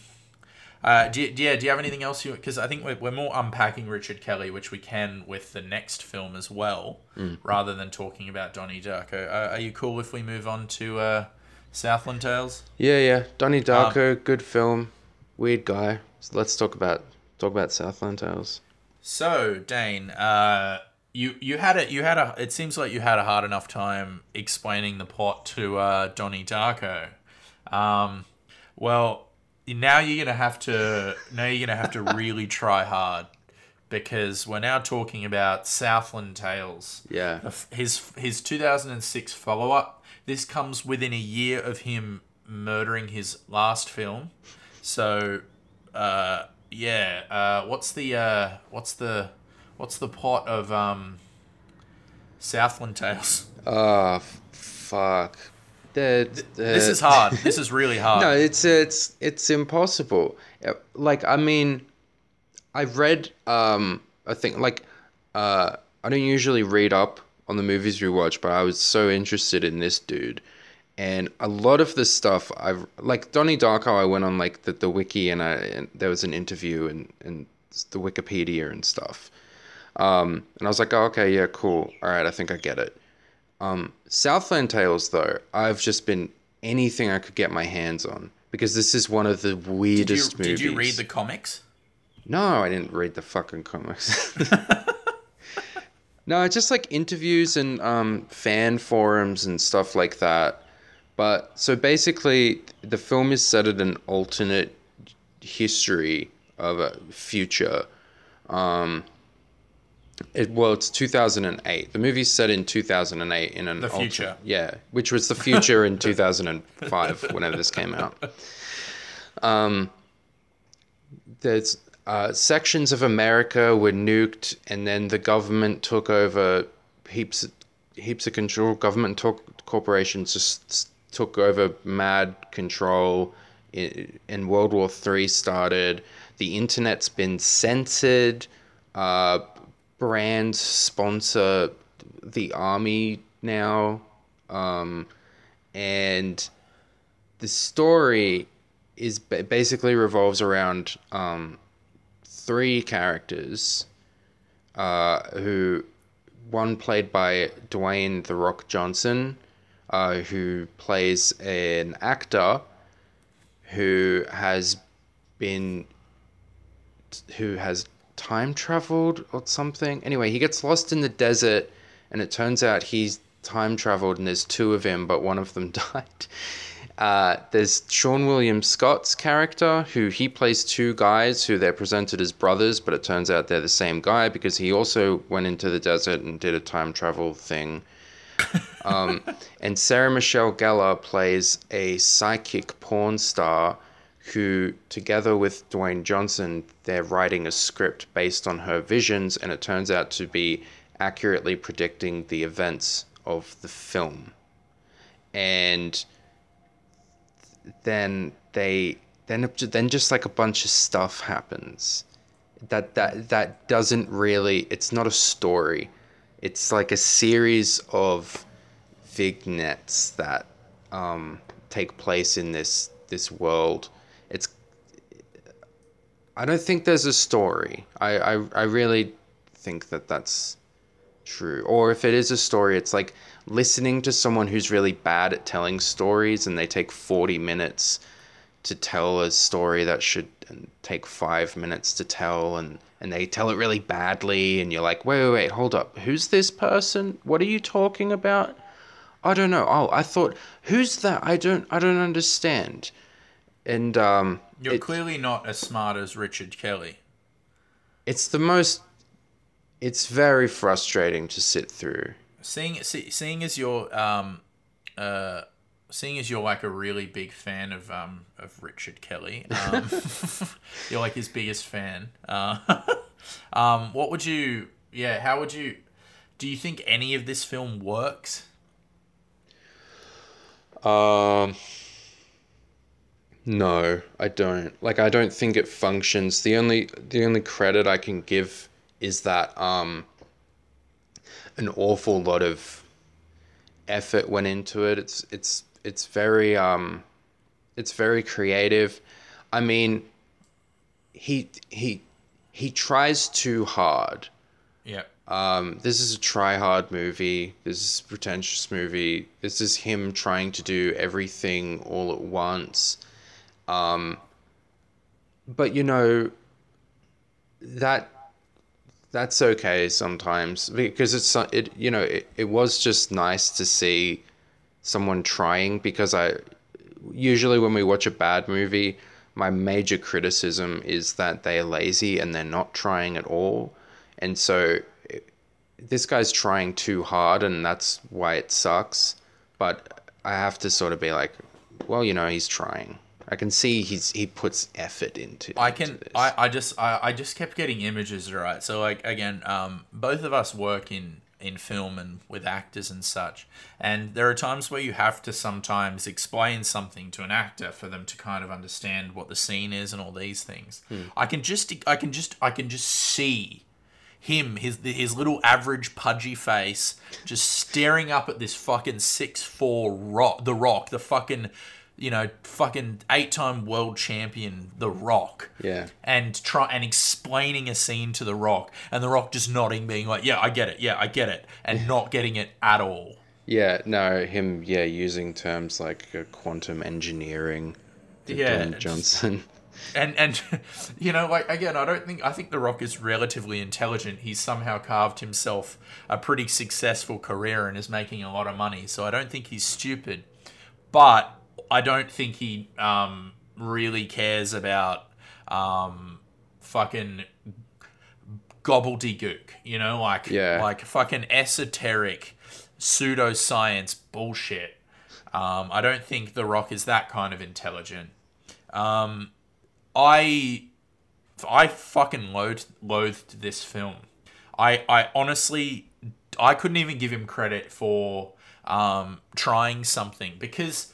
[SPEAKER 1] uh, do you, yeah, do you have anything else you? Because I think we're, we're more unpacking Richard Kelly, which we can with the next film as well, rather than talking about Donnie Darko. Uh, are you cool if we move on to uh, Southland Tales?
[SPEAKER 2] Yeah, yeah. Donnie Darko, good film. Weird guy. So let's talk about talk about Southland Tales.
[SPEAKER 1] So Dane, uh, you you had a you had a. It seems like you had a hard enough time explaining the plot to uh, Donnie Darko. Um, well, now you're gonna have to now you're gonna have to really try hard because we're now talking about Southland Tales.
[SPEAKER 2] Yeah.
[SPEAKER 1] His his 2006 follow up. This comes within a year of him murdering his last film. So, uh, yeah. Uh, what's the uh, what's the what's the plot of um, Southland Tales?
[SPEAKER 2] Oh, f- fuck. The, the,
[SPEAKER 1] This is hard. This is really hard.
[SPEAKER 2] No, it's it's it's impossible. Uh, Like I mean, I've read um I think like uh I don't usually read up on the movies we watch, but I was so interested in this dude. And a lot of the stuff I've like Donnie Darko, I went on like the, the wiki and I and there was an interview and and the Wikipedia and stuff. Um, and I was like, oh, okay, yeah, cool. All right, I think I get it. Um, Southland Tales, though, I've just been anything I could get my hands on because this is one of the
[SPEAKER 1] did you
[SPEAKER 2] weirdest movies.
[SPEAKER 1] did you read the comics?
[SPEAKER 2] No, I didn't read the fucking comics. no, it's just like interviews and um, fan forums and stuff like that. But so basically, the film is set at an alternate history of a future Um, it, well, it's 2008. The movie's set in 2008 in an
[SPEAKER 1] The
[SPEAKER 2] ultra-
[SPEAKER 1] future.
[SPEAKER 2] yeah, which was the future in 2005 whenever this came out. Um, there's uh, sections of America were nuked, and then the government took over heaps, heaps of control. Government took corporations just took over mad control. And World War Three started. The internet's been censored. Uh, brands sponsor the army now, um, and the story is basically revolves around um, three characters uh, who one played by Dwayne the Rock Johnson uh, who plays an actor who has been who has time traveled or something anyway he gets lost in the desert and it turns out he's time traveled and there's two of him but one of them died uh, there's Seann William Scott's character, who he plays two guys who they're presented as brothers, but it turns out they're the same guy because he also went into the desert and did a time travel thing. Um, and Sarah Michelle Gellar plays a psychic porn star who, together with Dwayne Johnson, they're writing a script based on her visions, and it turns out to be accurately predicting the events of the film. And then they then then just like a bunch of stuff happens. That that that doesn't really it's not a story. It's like a series of vignettes that um, take place in this this world i don't think there's a story i i, I really think that that's true. Or if it is a story, it's like listening to someone who's really bad at telling stories and they take 40 minutes to tell a story that should take five minutes to tell and, and they tell it really badly and you're like, wait, wait, wait, hold up. Who's this person? What are you talking about? I don't know. Oh, I thought, who's that? I don't, I don't understand. And um,
[SPEAKER 1] You're
[SPEAKER 2] it-
[SPEAKER 1] clearly not as smart as Richard Kelly.
[SPEAKER 2] it's the most, it's very frustrating to sit through.
[SPEAKER 1] Seeing see, seeing as you're um, uh, seeing as you're like a really big fan of um, of Richard Kelly, um, you're like his biggest fan. Uh, um, what would you? Yeah, how would you? Do you think any of this film works?
[SPEAKER 2] Um, no, I don't. Like, I don't think it functions. The only the only credit I can give is that um, an awful lot of effort went into it. It's it's it's very um, it's very creative. I mean, he he he tries too hard.
[SPEAKER 1] Yeah.
[SPEAKER 2] Um, this is a try hard movie. This is a pretentious movie. This is him trying to do everything all at once. Um, but you know that that's okay sometimes because it's it you know it, it was just nice to see someone trying because I usually when we watch a bad movie my major criticism is that they are lazy and they're not trying at all. And so this guy's trying too hard and that's why it sucks. But I have to sort of be like well you know he's trying I can see he's he puts effort into
[SPEAKER 1] I
[SPEAKER 2] into
[SPEAKER 1] can.
[SPEAKER 2] this.
[SPEAKER 1] I, I just. I, I just kept getting images right. So like again, um, both of us work in in film and with actors and such, and there are times where you have to sometimes explain something to an actor for them to kind of understand what the scene is and all these things. I can just. I can just. I can just see him, his his little average pudgy face, just staring up at this fucking six four rock, the Rock, the fucking, you know, fucking eight time world champion, the Rock.
[SPEAKER 2] Yeah.
[SPEAKER 1] And try and explaining a scene to the Rock, and the Rock just nodding, being like, "Yeah, I get it. Yeah, I get it," and not getting it at all.
[SPEAKER 2] Yeah, no, him, yeah, using terms like uh, quantum engineering.
[SPEAKER 1] Yeah,
[SPEAKER 2] Johnson.
[SPEAKER 1] and and you know like again i don't think i think the rock is relatively intelligent he's somehow carved himself a pretty successful career and is making a lot of money so i don't think he's stupid but i don't think he um really cares about um fucking gobbledygook, you know, like
[SPEAKER 2] Yeah.
[SPEAKER 1] like fucking esoteric pseudoscience bullshit. Um, I don't think The Rock is that kind of intelligent. Um, I I fucking loathed, loathed this film. I I honestly I couldn't even give him credit for um, trying something because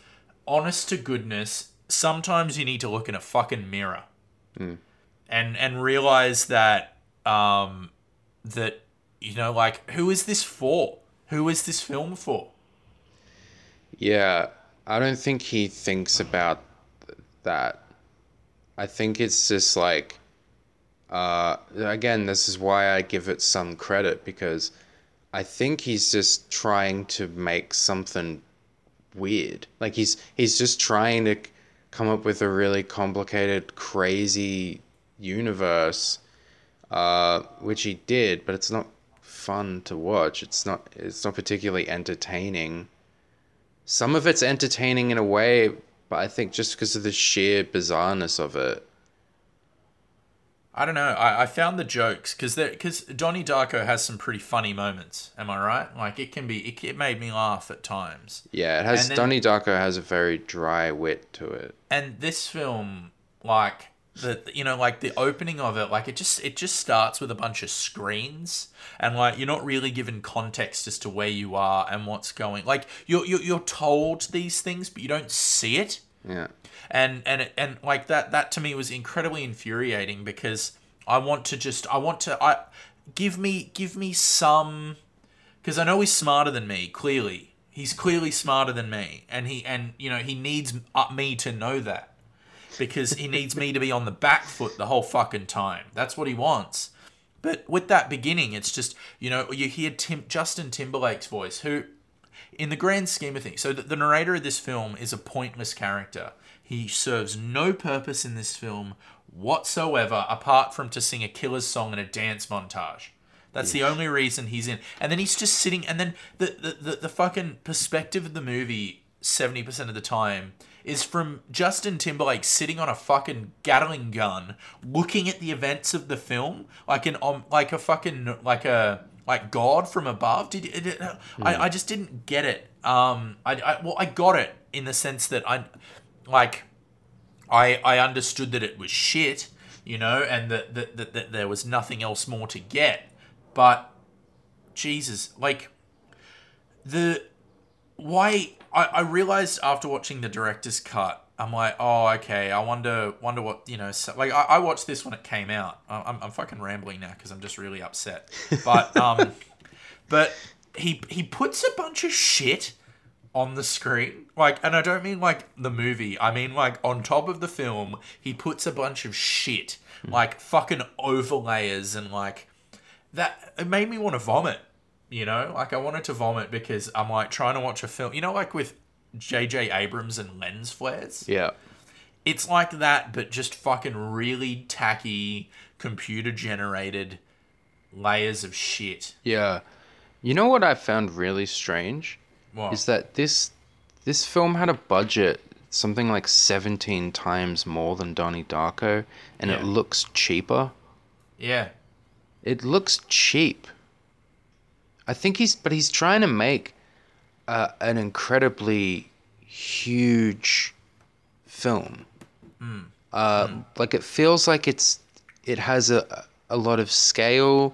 [SPEAKER 1] honest to goodness, sometimes you need to look in a fucking mirror and and realize that um, that you know like who is this for? Who is this film for?
[SPEAKER 2] Yeah, I don't think he thinks about th- that. I think it's just like, uh, again, this is why I give it some credit because I think he's just trying to make something weird. Like he's he's just trying to come up with a really complicated, crazy universe, uh, which he did, but it's not fun to watch. It's not it's not particularly entertaining some of it's entertaining in a way, but I think just because of the sheer bizarreness of it.
[SPEAKER 1] I don't know. I, I found the jokes because because Donnie Darko has some pretty funny moments. Am I right? Like it can be. It, it made me laugh at times.
[SPEAKER 2] Yeah, it has
[SPEAKER 1] then-
[SPEAKER 2] Donnie Darko has a very dry wit to it.
[SPEAKER 1] And this film, like the you know like the opening of it, like it just it just starts with a bunch of screens and like you're not really given context as to where you are and what's going. Like you're you're, you're told these things, but you don't see it.
[SPEAKER 2] Yeah.
[SPEAKER 1] And and and like that that to me was incredibly infuriating because I want to just I want to I give me give me some because I know he's smarter than me clearly. He's clearly smarter than me. And he and you know he needs uh, me to know that because he needs me to be on the back foot the whole fucking time. That's what he wants. But with that beginning it's just you know you hear Tim Justin Timberlake's voice who in the grand scheme of things, so the, the narrator of this film is a pointless character. He serves no purpose in this film whatsoever, apart from to sing a killer's song and a dance montage. That's the only reason he's in. And then he's just sitting, and then the, the, the, the fucking perspective of the movie, 70% of the time, is from Justin Timberlake sitting on a fucking Gatling gun, looking at the events of the film, like an um, like a fucking like a like God from above. Did it, it, I? I just didn't get it. Um, I, I well, I got it in the sense that I, like, I I understood that it was shit, you know, and that that, that, that there was nothing else more to get. But Jesus, like the why I, I realized after watching the director's cut i'm like oh okay i wonder wonder what you know so, like I, I watched this when it came out I- i'm, I'm fucking rambling now because i'm just really upset but um but he he puts a bunch of shit on the screen. Like and i don't mean like the movie. I mean like on top of the film he puts a bunch of shit hmm. like fucking overlayers and like that it made me want to vomit you know? Like i wanted to vomit because i'm like trying to watch a film. You know like with jj abrams and lens flares?
[SPEAKER 2] Yeah.
[SPEAKER 1] it's like that but just fucking really tacky computer generated layers of shit.
[SPEAKER 2] Yeah. You know what I found really strange
[SPEAKER 1] What?
[SPEAKER 2] is that this this film had a budget something like 17 times more than Donnie Darko and
[SPEAKER 1] Yeah.
[SPEAKER 2] it looks cheaper.
[SPEAKER 1] yeah
[SPEAKER 2] It looks cheap. I think he's, but he's trying to make uh, an incredibly huge film. Uh, Like it feels like it's, it has a a lot of scale,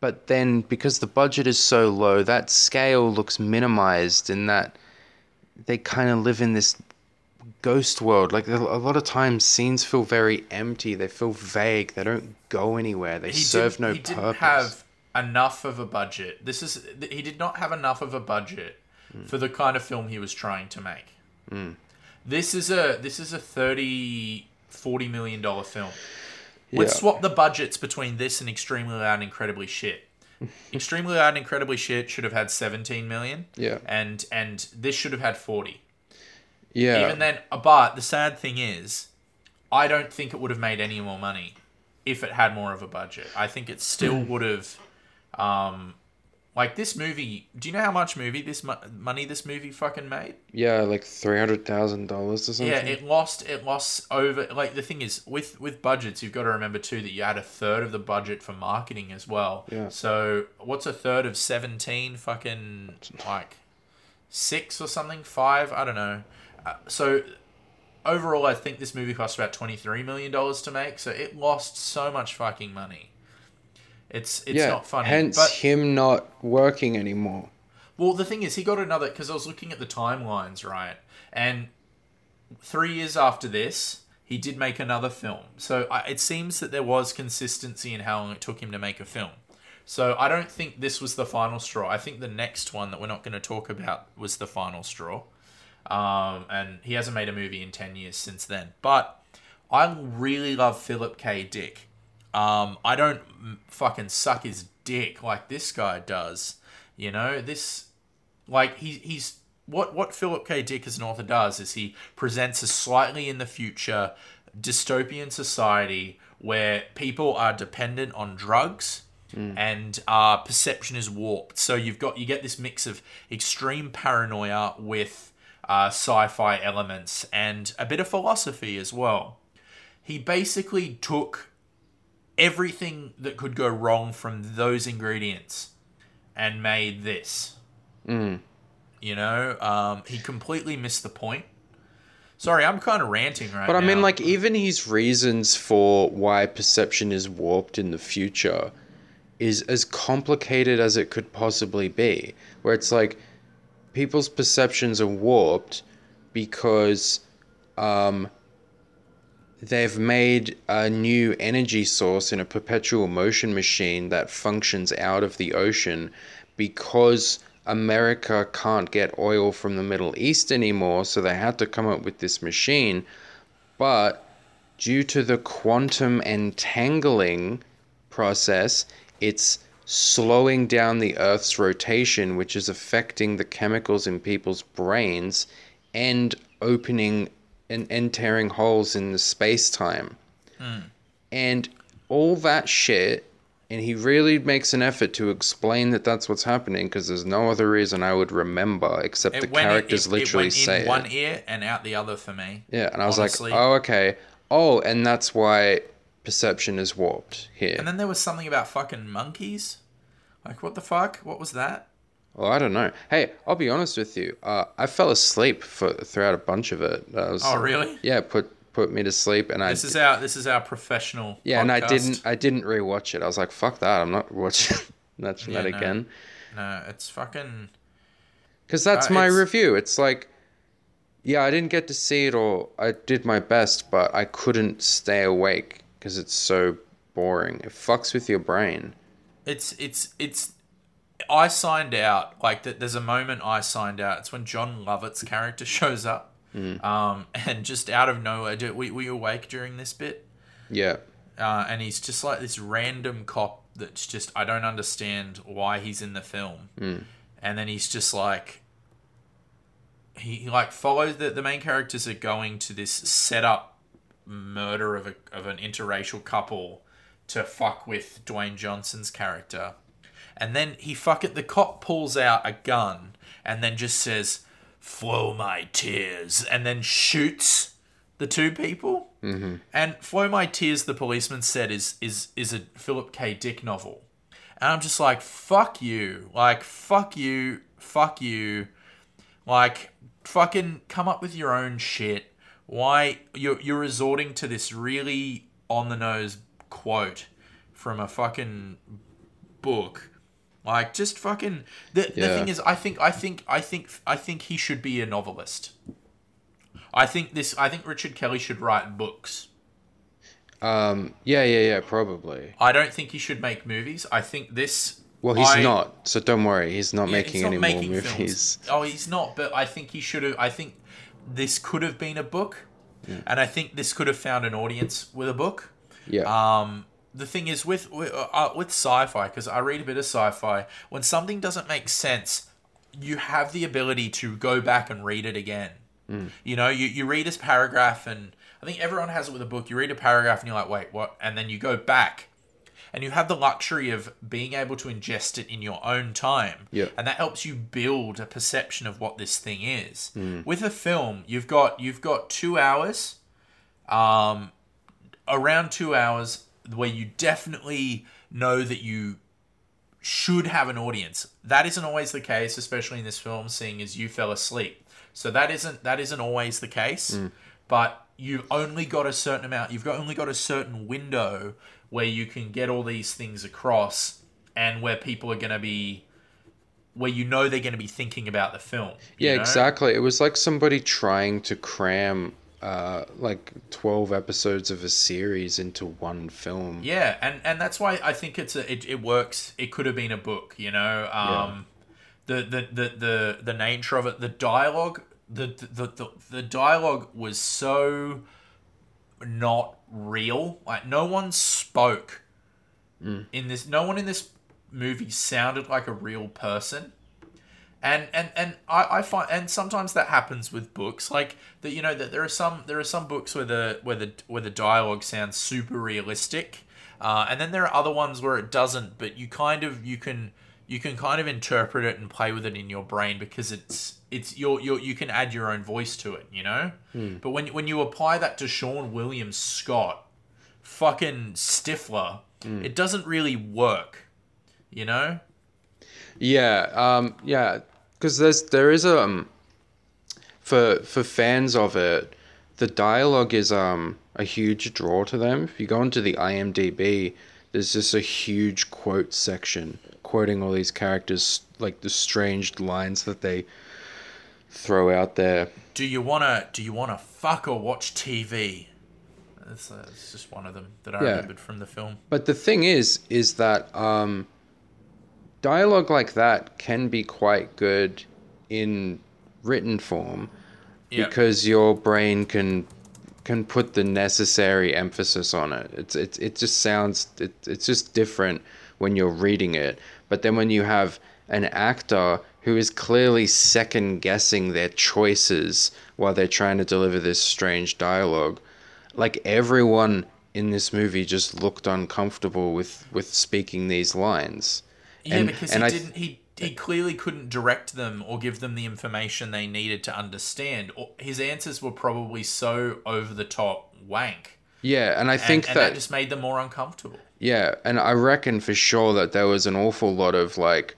[SPEAKER 2] but then because the budget is so low, that scale looks minimized in that they kind of live in this ghost world. Like a lot of times, scenes feel very empty. They feel vague. They don't go anywhere. They
[SPEAKER 1] he
[SPEAKER 2] serve no
[SPEAKER 1] he
[SPEAKER 2] purpose.
[SPEAKER 1] He didn't have enough of a budget this is he did not have enough of a budget
[SPEAKER 2] Hmm.
[SPEAKER 1] for the kind of film he was trying to make this is a this is a 30 40 million dollar film let's
[SPEAKER 2] Yeah.
[SPEAKER 1] swap the budgets between this and extremely loud and incredibly shit extremely loud and incredibly shit should have had 17 million
[SPEAKER 2] Yeah.
[SPEAKER 1] and and this should have had 40
[SPEAKER 2] yeah.
[SPEAKER 1] even then uh, but the sad thing is i don't think it would have made any more money if it had more of a budget i think it still would have um Like this movie, do you know how much movie this mo- money this movie fucking made?
[SPEAKER 2] Yeah, like three hundred thousand dollars or something.
[SPEAKER 1] Yeah, it lost. It lost over. Like the thing is, with with budgets, you've got to remember too that you add a third of the budget for marketing as well.
[SPEAKER 2] Yeah.
[SPEAKER 1] So what's a third of seventeen? Fucking like six or something? Five? I don't know. Uh, so overall, I think this movie cost about twenty three million dollars to make. So it lost so much fucking money. It's it's
[SPEAKER 2] yeah.
[SPEAKER 1] not funny.
[SPEAKER 2] Hence
[SPEAKER 1] but
[SPEAKER 2] him not working anymore.
[SPEAKER 1] well, the thing is, he got another because I was looking at the timelines, right? And three years after this, he did make another film. So I, it seems that there was consistency in how long it took him to make a film. So I don't think this was the final straw. I think the next one that we're not going to talk about was the final straw. Um, and he hasn't made a movie in 10 years since then. But I really love Philip K. Dick. Um, I don't mm, fucking suck his dick like this guy does. You know, this like he, he's what what Philip K. Dick as an author does is he presents a slightly in the future dystopian society where people are dependent on drugs and uh, perception is warped. So you've got you get this mix of extreme paranoia with uh, sci-fi elements and a bit of philosophy as well. He basically took everything that could go wrong from those ingredients and made this. You know, um, he completely missed the point. Sorry, I'm kind of ranting right
[SPEAKER 2] But I mean, like, even his reasons for why perception is warped in the future is as complicated as it could possibly be. Where it's like people's perceptions are warped because um, they've made a new energy source in a perpetual motion machine that functions out of the ocean because America can't get oil from the Middle East anymore, so they had to come up with this machine. But due to the quantum entangling process, it's slowing down the Earth's rotation, which is affecting the chemicals in people's brains and opening and, and tearing holes in the space time. Hmm. And all that shit, and he really makes an effort to explain that that's what's happening because there's no other reason I would remember except the characters
[SPEAKER 1] it-
[SPEAKER 2] literally
[SPEAKER 1] it went
[SPEAKER 2] say
[SPEAKER 1] in
[SPEAKER 2] it.
[SPEAKER 1] one ear and out the other for me.
[SPEAKER 2] Yeah, and I was
[SPEAKER 1] honestly.
[SPEAKER 2] like, oh, okay. Oh, and that's why perception is warped here.
[SPEAKER 1] And then there was something about fucking monkeys. Like, what the fuck? What was that?
[SPEAKER 2] Well, I don't know. Hey, I'll be honest with you. Uh, I fell asleep for throughout a bunch of it. That was,
[SPEAKER 1] Oh, really?
[SPEAKER 2] Yeah, put put me to sleep, and I
[SPEAKER 1] This is our this is our professional.
[SPEAKER 2] yeah, and I didn't I didn't rewatch it. I was like, fuck that. I'm not watching watching
[SPEAKER 1] Yeah,
[SPEAKER 2] that
[SPEAKER 1] no.
[SPEAKER 2] again.
[SPEAKER 1] No, it's fucking.
[SPEAKER 2] Because that's
[SPEAKER 1] Uh,
[SPEAKER 2] my
[SPEAKER 1] it's-
[SPEAKER 2] review. It's like, yeah, I didn't get to see it all. I did my best, but I couldn't stay awake because it's so boring. It fucks with your brain.
[SPEAKER 1] It's it's it's. I signed out. Like, th- there's a moment I signed out. It's when Jon Lovitz's character shows up, um, and just out of nowhere, do, were, were you awake during this bit?
[SPEAKER 2] Yeah.
[SPEAKER 1] uh, and he's just like this random cop that's just I don't understand why he's in the film, and then he's just like he, he like follows the the main characters are going to this setup murder of a of an interracial couple to fuck with Dwayne Johnson's character, and then he fuck it. The cop pulls out a gun and then just says, "Flow my tears," and then shoots the two people. Mm-hmm. And "Flow My Tears," the policeman said, is is is a Philip K. Dick novel, and I'm just like, "Fuck you!" Like, "Fuck you!" "Fuck you!" Like, fucking come up with your own shit. Why you're you're resorting to this really on the nose quote from a fucking book? Like, just fucking. The, the thing is, I think, I think, I think, I think he should be a novelist. I think this. I think Richard Kelly should write books.
[SPEAKER 2] Um. Yeah. Yeah. Yeah. Probably.
[SPEAKER 1] I don't think he should make movies. I think this.
[SPEAKER 2] Well, he's
[SPEAKER 1] I-
[SPEAKER 2] not. So don't worry. He's not
[SPEAKER 1] Yeah,
[SPEAKER 2] making
[SPEAKER 1] he's not
[SPEAKER 2] any
[SPEAKER 1] making
[SPEAKER 2] more
[SPEAKER 1] films.
[SPEAKER 2] movies.
[SPEAKER 1] Oh, he's not. But I think he should have. I think this could have been a book, and I think this could have found an audience with a book.
[SPEAKER 2] Yeah.
[SPEAKER 1] Um, the thing is with with, uh, with sci-fi because I read a bit of sci-fi. When something doesn't make sense, you have the ability to go back and read it again. You know, you, you read this paragraph, and I think everyone has it with a book. You read a paragraph, and you're like, wait, what? And then you go back, and you have the luxury of being able to ingest it in your own time.
[SPEAKER 2] Yeah.
[SPEAKER 1] And that helps you build a perception of what this thing is. With a film, you've got you've got 2 hours um around 2 hours where you definitely know that you should have an audience. That isn't always the case, especially in this film, seeing as you fell asleep. So that isn't that isn't always the case. Hmm. But you've only got a certain amount. You've got only got a certain window where you can get all these things across, and where people are going to be, where you know they're going to be thinking about the film.
[SPEAKER 2] Yeah,
[SPEAKER 1] know?
[SPEAKER 2] exactly. It was like somebody trying to cram uh, like 12 episodes of a series into one film.
[SPEAKER 1] Yeah, and and that's why I think it's a it, it works. It could have been a book, you know. Um, the, the the the the nature of it, the dialogue, the the the, the dialogue was so not real. Like no one spoke in this. No one in this movie sounded like a real person and and and I, I find and sometimes that happens with books like that you know that there are some there are some books where the where the where the dialogue sounds super realistic uh, and then there are other ones where it doesn't but you kind of you can you can kind of interpret it and play with it in your brain because it's it's your your you can add your own voice to it you know? But when when you apply that to Seann William Scott fucking Stifler it doesn't really work you know?
[SPEAKER 2] Yeah, um, yeah, because there's there is um for for fans of it, the dialogue is um a huge draw to them. If you go into the IMDb, there's just a huge quote section quoting all these characters, like the strange lines that they throw out there.
[SPEAKER 1] do you wanna do you wanna fuck or watch TV? That's, uh, that's just one of them that I
[SPEAKER 2] Yeah.
[SPEAKER 1] remembered from the film.
[SPEAKER 2] But the thing is, is that um, dialogue like that can be quite good in written form
[SPEAKER 1] Yeah.
[SPEAKER 2] because your brain can can put the necessary emphasis on it. It's it it just sounds it, it's just different when you're reading it. But then when you have an actor who is clearly second guessing their choices while they're trying to deliver this strange dialogue, like everyone in this movie just looked uncomfortable with with speaking these lines.
[SPEAKER 1] Yeah,
[SPEAKER 2] And-
[SPEAKER 1] because
[SPEAKER 2] and
[SPEAKER 1] he
[SPEAKER 2] I-
[SPEAKER 1] didn't. He he clearly couldn't direct them or give them the information they needed to understand. Or his answers were probably so over the top wank,
[SPEAKER 2] Yeah, and I think
[SPEAKER 1] and
[SPEAKER 2] that
[SPEAKER 1] that just made them more uncomfortable.
[SPEAKER 2] Yeah, and I reckon for sure that there was an awful lot of like,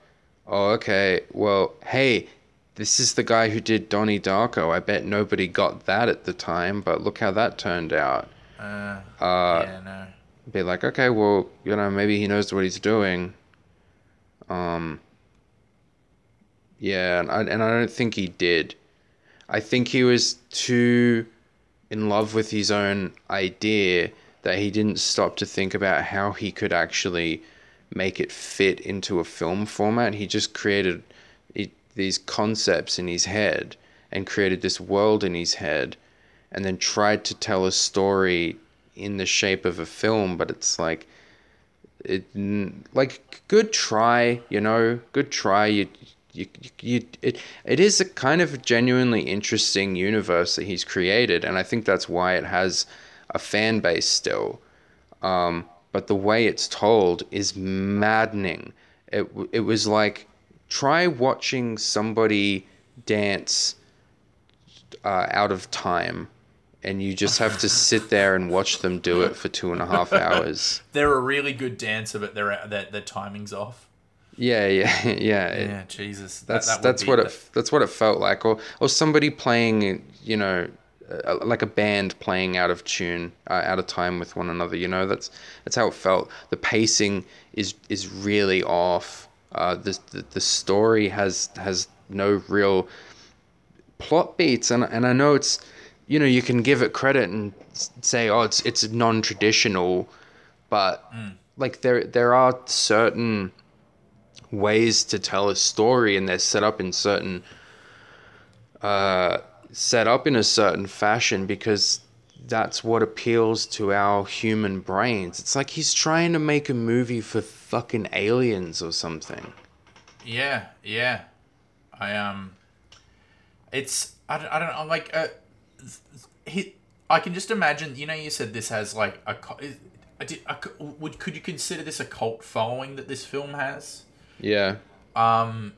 [SPEAKER 2] oh, okay, well, hey, this is the guy who did Donnie Darko. I bet nobody got that at the time, but look how that turned out.
[SPEAKER 1] Uh,
[SPEAKER 2] Uh,
[SPEAKER 1] yeah, no.
[SPEAKER 2] Be like, okay, well, you know, maybe he knows what he's doing. Um, yeah, and I, and I don't think he did. I think he was too in love with his own idea that he didn't stop to think about how he could actually make it fit into a film format. He just created it, these concepts in his head and created this world in his head and then tried to tell a story in the shape of a film, but it's like it like good try, you know, good try. You you you it it is a kind of genuinely interesting universe that he's created, and I think that's why it has a fan base still. Um, but the way it's told is maddening. It it was like try watching somebody dance uh, out of time. And you just have to sit there and watch them do it for two and a half hours.
[SPEAKER 1] They're a really good dancer, but their their, timing's off.
[SPEAKER 2] Yeah, yeah, yeah.
[SPEAKER 1] Yeah, Jesus. That-
[SPEAKER 2] that's
[SPEAKER 1] that
[SPEAKER 2] that's what it that's what it felt like, or or somebody playing, you know, uh, like a band playing out of tune, uh, out of time with one another. You know, that's that's how it felt. The pacing is is really off. Uh, the, the the story has has no real plot beats, and and I know it's, you know, you can give it credit and say, oh, it's it's non-traditional, but like there there are certain ways to tell a story and they're set up in certain uh, set up in a certain fashion because that's what appeals to our human brains. It's like he's trying to make a movie for fucking aliens or something.
[SPEAKER 1] Yeah, yeah. I um, it's I don't, I don't know like uh, he I can just imagine. You know, you said this has like a did. I, cou- would could you consider this a cult following that this film has?
[SPEAKER 2] Yeah.
[SPEAKER 1] Um,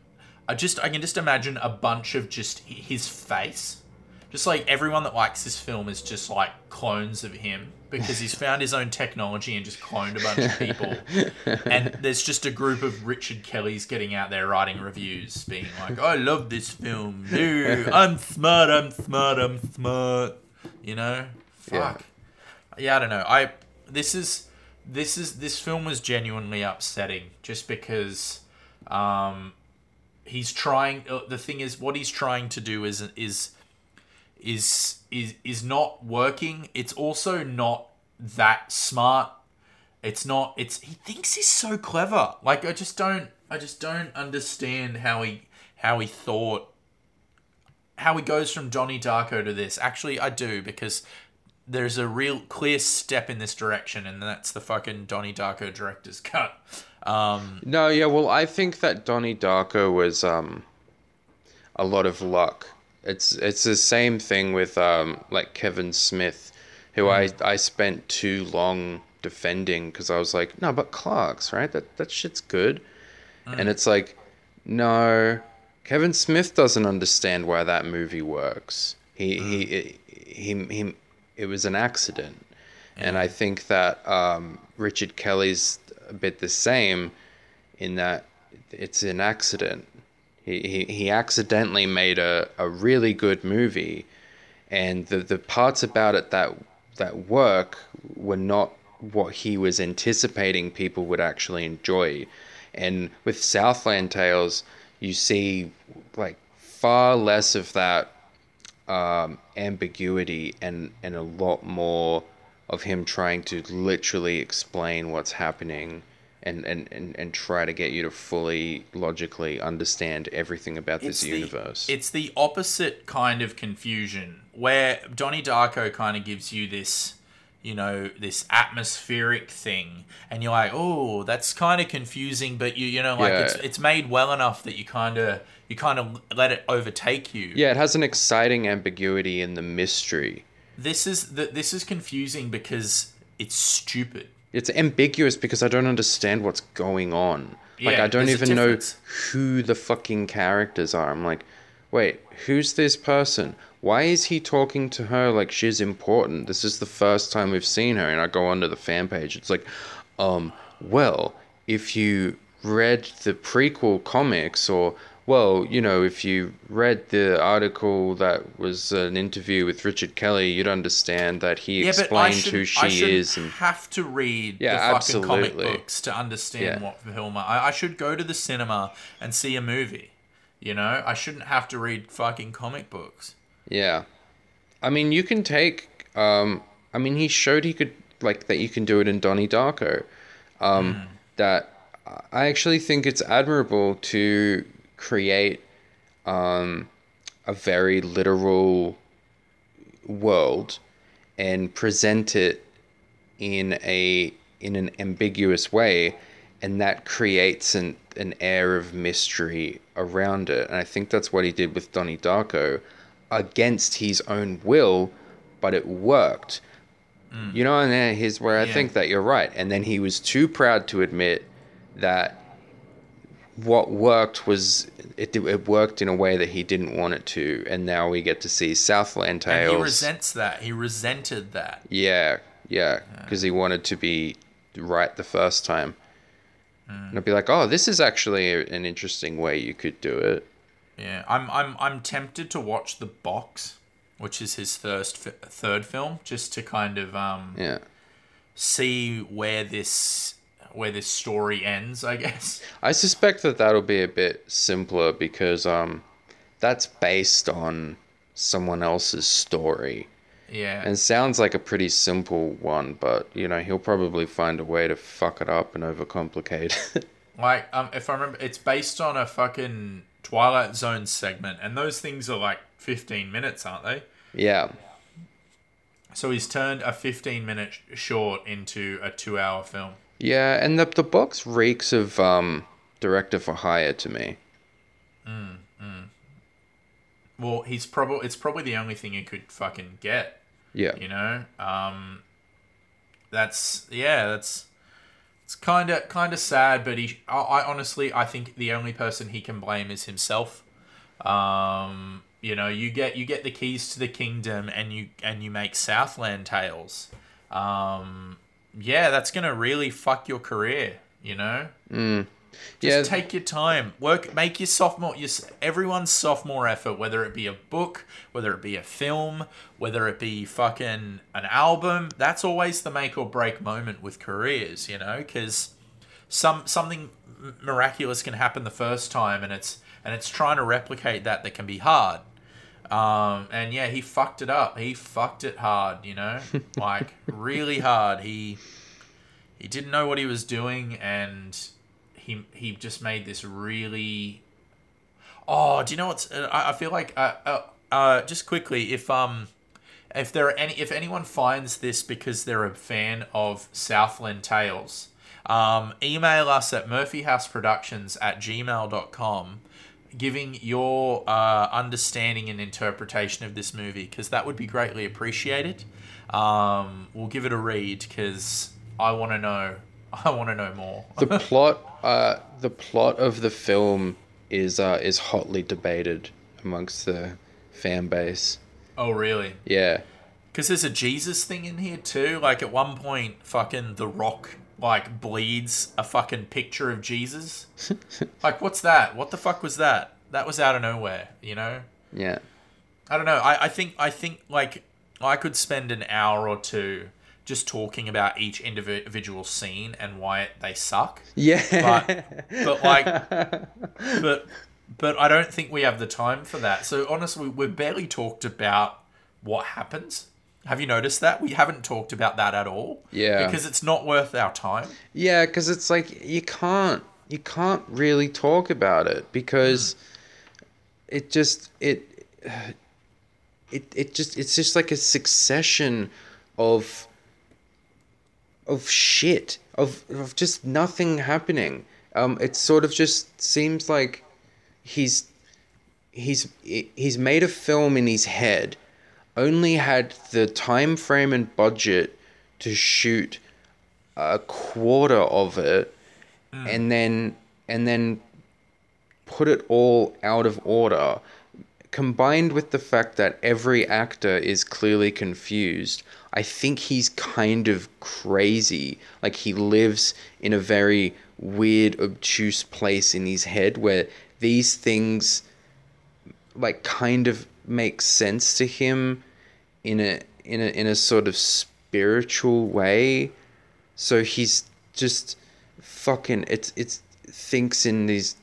[SPEAKER 1] I just I can just imagine a bunch of just his face, just like everyone that likes this film is just like clones of him because he's found his own technology and just cloned a bunch of people. and there's just a group of Richard Kellys getting out there writing reviews, being like, "I love this film. Dude, I'm smart. I'm smart. I'm smart." You know,
[SPEAKER 2] Yeah.
[SPEAKER 1] fuck. Yeah, I don't know. I this is this is this film was genuinely upsetting just because um he's trying uh, the thing is what he's trying to do is is is is is not working. It's also not that smart. It's not it's he thinks he's so clever. Like i just don't i just don't understand how he how he thought how he goes from donnie darko to this. Actually i do because there's a real clear step in this direction and that's the fucking donnie darko director's cut. Um
[SPEAKER 2] No, yeah, well, I think that Donnie Darko was um, a lot of luck. It's it's the same thing with um, like Kevin Smith, who I I spent too long defending because I was like, no, but Clerks right. That that shit's good, and it's like, no, Kevin Smith doesn't understand why that movie works. He he he he. It was an accident, and I think that um, Richard Kelly's a bit the same in that it's an accident. He, he, he accidentally made a, a really good movie, and the, the parts about it that that work were not what he was anticipating people would actually enjoy. And with Southland Tales, you see like far less of that um, ambiguity and, and a lot more of him trying to literally explain what's happening and, and, and, and try to get you to fully logically understand everything about this
[SPEAKER 1] the-
[SPEAKER 2] universe.
[SPEAKER 1] it's the opposite kind of confusion where Donnie Darko kind of gives you this, you know, this atmospheric thing, and you're like, oh, that's kind of confusing, but you, you know, like
[SPEAKER 2] Yeah.
[SPEAKER 1] it's it's made well enough that you kind of you kind of let it overtake you.
[SPEAKER 2] yeah, it has an exciting ambiguity in the mystery.
[SPEAKER 1] This is the, this is confusing because it's stupid.
[SPEAKER 2] It's ambiguous because I don't understand what's going on. Like I don't even know who the fucking characters are. I'm like, wait, who's this person? Why is he talking to her like she's important? This is the first time we've seen her, and I go onto the fan page. It's like, um, well, if you read the prequel comics, or well, you know, if you read the article that was an interview with Richard Kelly, you'd understand that he
[SPEAKER 1] Yeah,
[SPEAKER 2] explained
[SPEAKER 1] should
[SPEAKER 2] who she is and
[SPEAKER 1] have to read
[SPEAKER 2] Yeah,
[SPEAKER 1] the fucking comic books to understand
[SPEAKER 2] Yeah.
[SPEAKER 1] what film. I, I should go to the cinema and see a movie. You know, I shouldn't have to read fucking comic books.
[SPEAKER 2] Yeah. I mean, you can take. Um, I mean, he showed he could like that. You can do it in Donnie Darko. Um, That I actually think it's admirable to create um, a very literal world and present it in a in an ambiguous way and that creates an an air of mystery around it. And i think that's what he did with donnie darko against his own will but it worked. You know and then here's where i
[SPEAKER 1] Yeah.
[SPEAKER 2] think that you're right. And then he was too proud to admit that what worked was it, it worked in a way that he didn't want it to and now we get to see southland tales
[SPEAKER 1] And he resents that. He resented that.
[SPEAKER 2] yeah, yeah, because he wanted to be right the first time. And I'd be like, oh, this is actually a- an interesting way you could do it.
[SPEAKER 1] Yeah, I'm I'm I'm tempted to watch The Box, which is his first fi- third film, just to kind of um
[SPEAKER 2] Yeah.
[SPEAKER 1] see where this where this story ends. I guess.
[SPEAKER 2] I suspect that that'll be a bit simpler because um, that's based on someone else's story.
[SPEAKER 1] Yeah.
[SPEAKER 2] And sounds like a pretty simple one, but you know, he'll probably find a way to fuck it up and overcomplicate it.
[SPEAKER 1] Like, um, if I remember, it's based on a fucking Twilight Zone segment, and those things are like 15 minutes, aren't they?
[SPEAKER 2] yeah.
[SPEAKER 1] So he's turned a 15 minute short into a two hour film.
[SPEAKER 2] Yeah, and the the box reeks of um director for hire to me.
[SPEAKER 1] Well, he's probably it's probably the only thing he could fucking get.
[SPEAKER 2] Yeah.
[SPEAKER 1] You know, um, that's yeah, that's it's kind of kind of sad. But he, I, I honestly, I think the only person he can blame is himself. Um, you know, you get you get the keys to the kingdom, and you and you make Southland Tales. Um, yeah, that's gonna really fuck your career. You know.
[SPEAKER 2] Mm.
[SPEAKER 1] Just yeah. take your time. Work. Make your sophomore. Your everyone's sophomore effort, whether it be a book, whether it be a film, whether it be fucking an album. That's always the make or break moment with careers, you know, because some something miraculous can happen the first time, and it's and it's trying to replicate that that can be hard. Um, and yeah, he fucked it up. He fucked it hard, you know, like really hard. He he didn't know what he was doing, and he he just made this really. Oh, do you know what's? Uh, I, I feel like uh, uh, uh, just quickly if um if there are any if anyone finds this because they're a fan of Southland Tales, um, email us at murphyhouseproductions at gmail.com giving your uh, understanding and interpretation of this movie because that would be greatly appreciated. Um, we'll give it a read because I want to know I want to know more.
[SPEAKER 2] the plot, uh, the plot of the film is uh, is hotly debated amongst the fan base.
[SPEAKER 1] Oh, really?
[SPEAKER 2] Yeah.
[SPEAKER 1] Because there's a Jesus thing in here too. Like at one point, fucking The Rock like bleeds a fucking picture of Jesus. like, what's that? What the fuck was that? That was out of nowhere. You know?
[SPEAKER 2] Yeah.
[SPEAKER 1] I don't know. I, I think I think like I could spend an hour or two just talking about each individual scene and why they suck.
[SPEAKER 2] Yeah.
[SPEAKER 1] But, but like, but but I don't think we have the time for that. So honestly, we've barely talked about what happens. Have you noticed that we haven't talked about that at all?
[SPEAKER 2] Yeah.
[SPEAKER 1] Because it's not worth our time.
[SPEAKER 2] Yeah, because it's like you can't you can't really talk about it because mm. it just it it it just it's just like a succession of of shit of of just nothing happening. Um, it sort of just seems like he's he's he's made a film in his head, only had the time frame and budget to shoot a quarter of it, mm. and then and then put it all out of order combined with the fact that every actor is clearly confused, I think he's kind of crazy. Like he lives in a very weird, obtuse place in his head where these things like kind of make sense to him in a in a in a sort of spiritual way. So he's just fucking it's it's thinks in these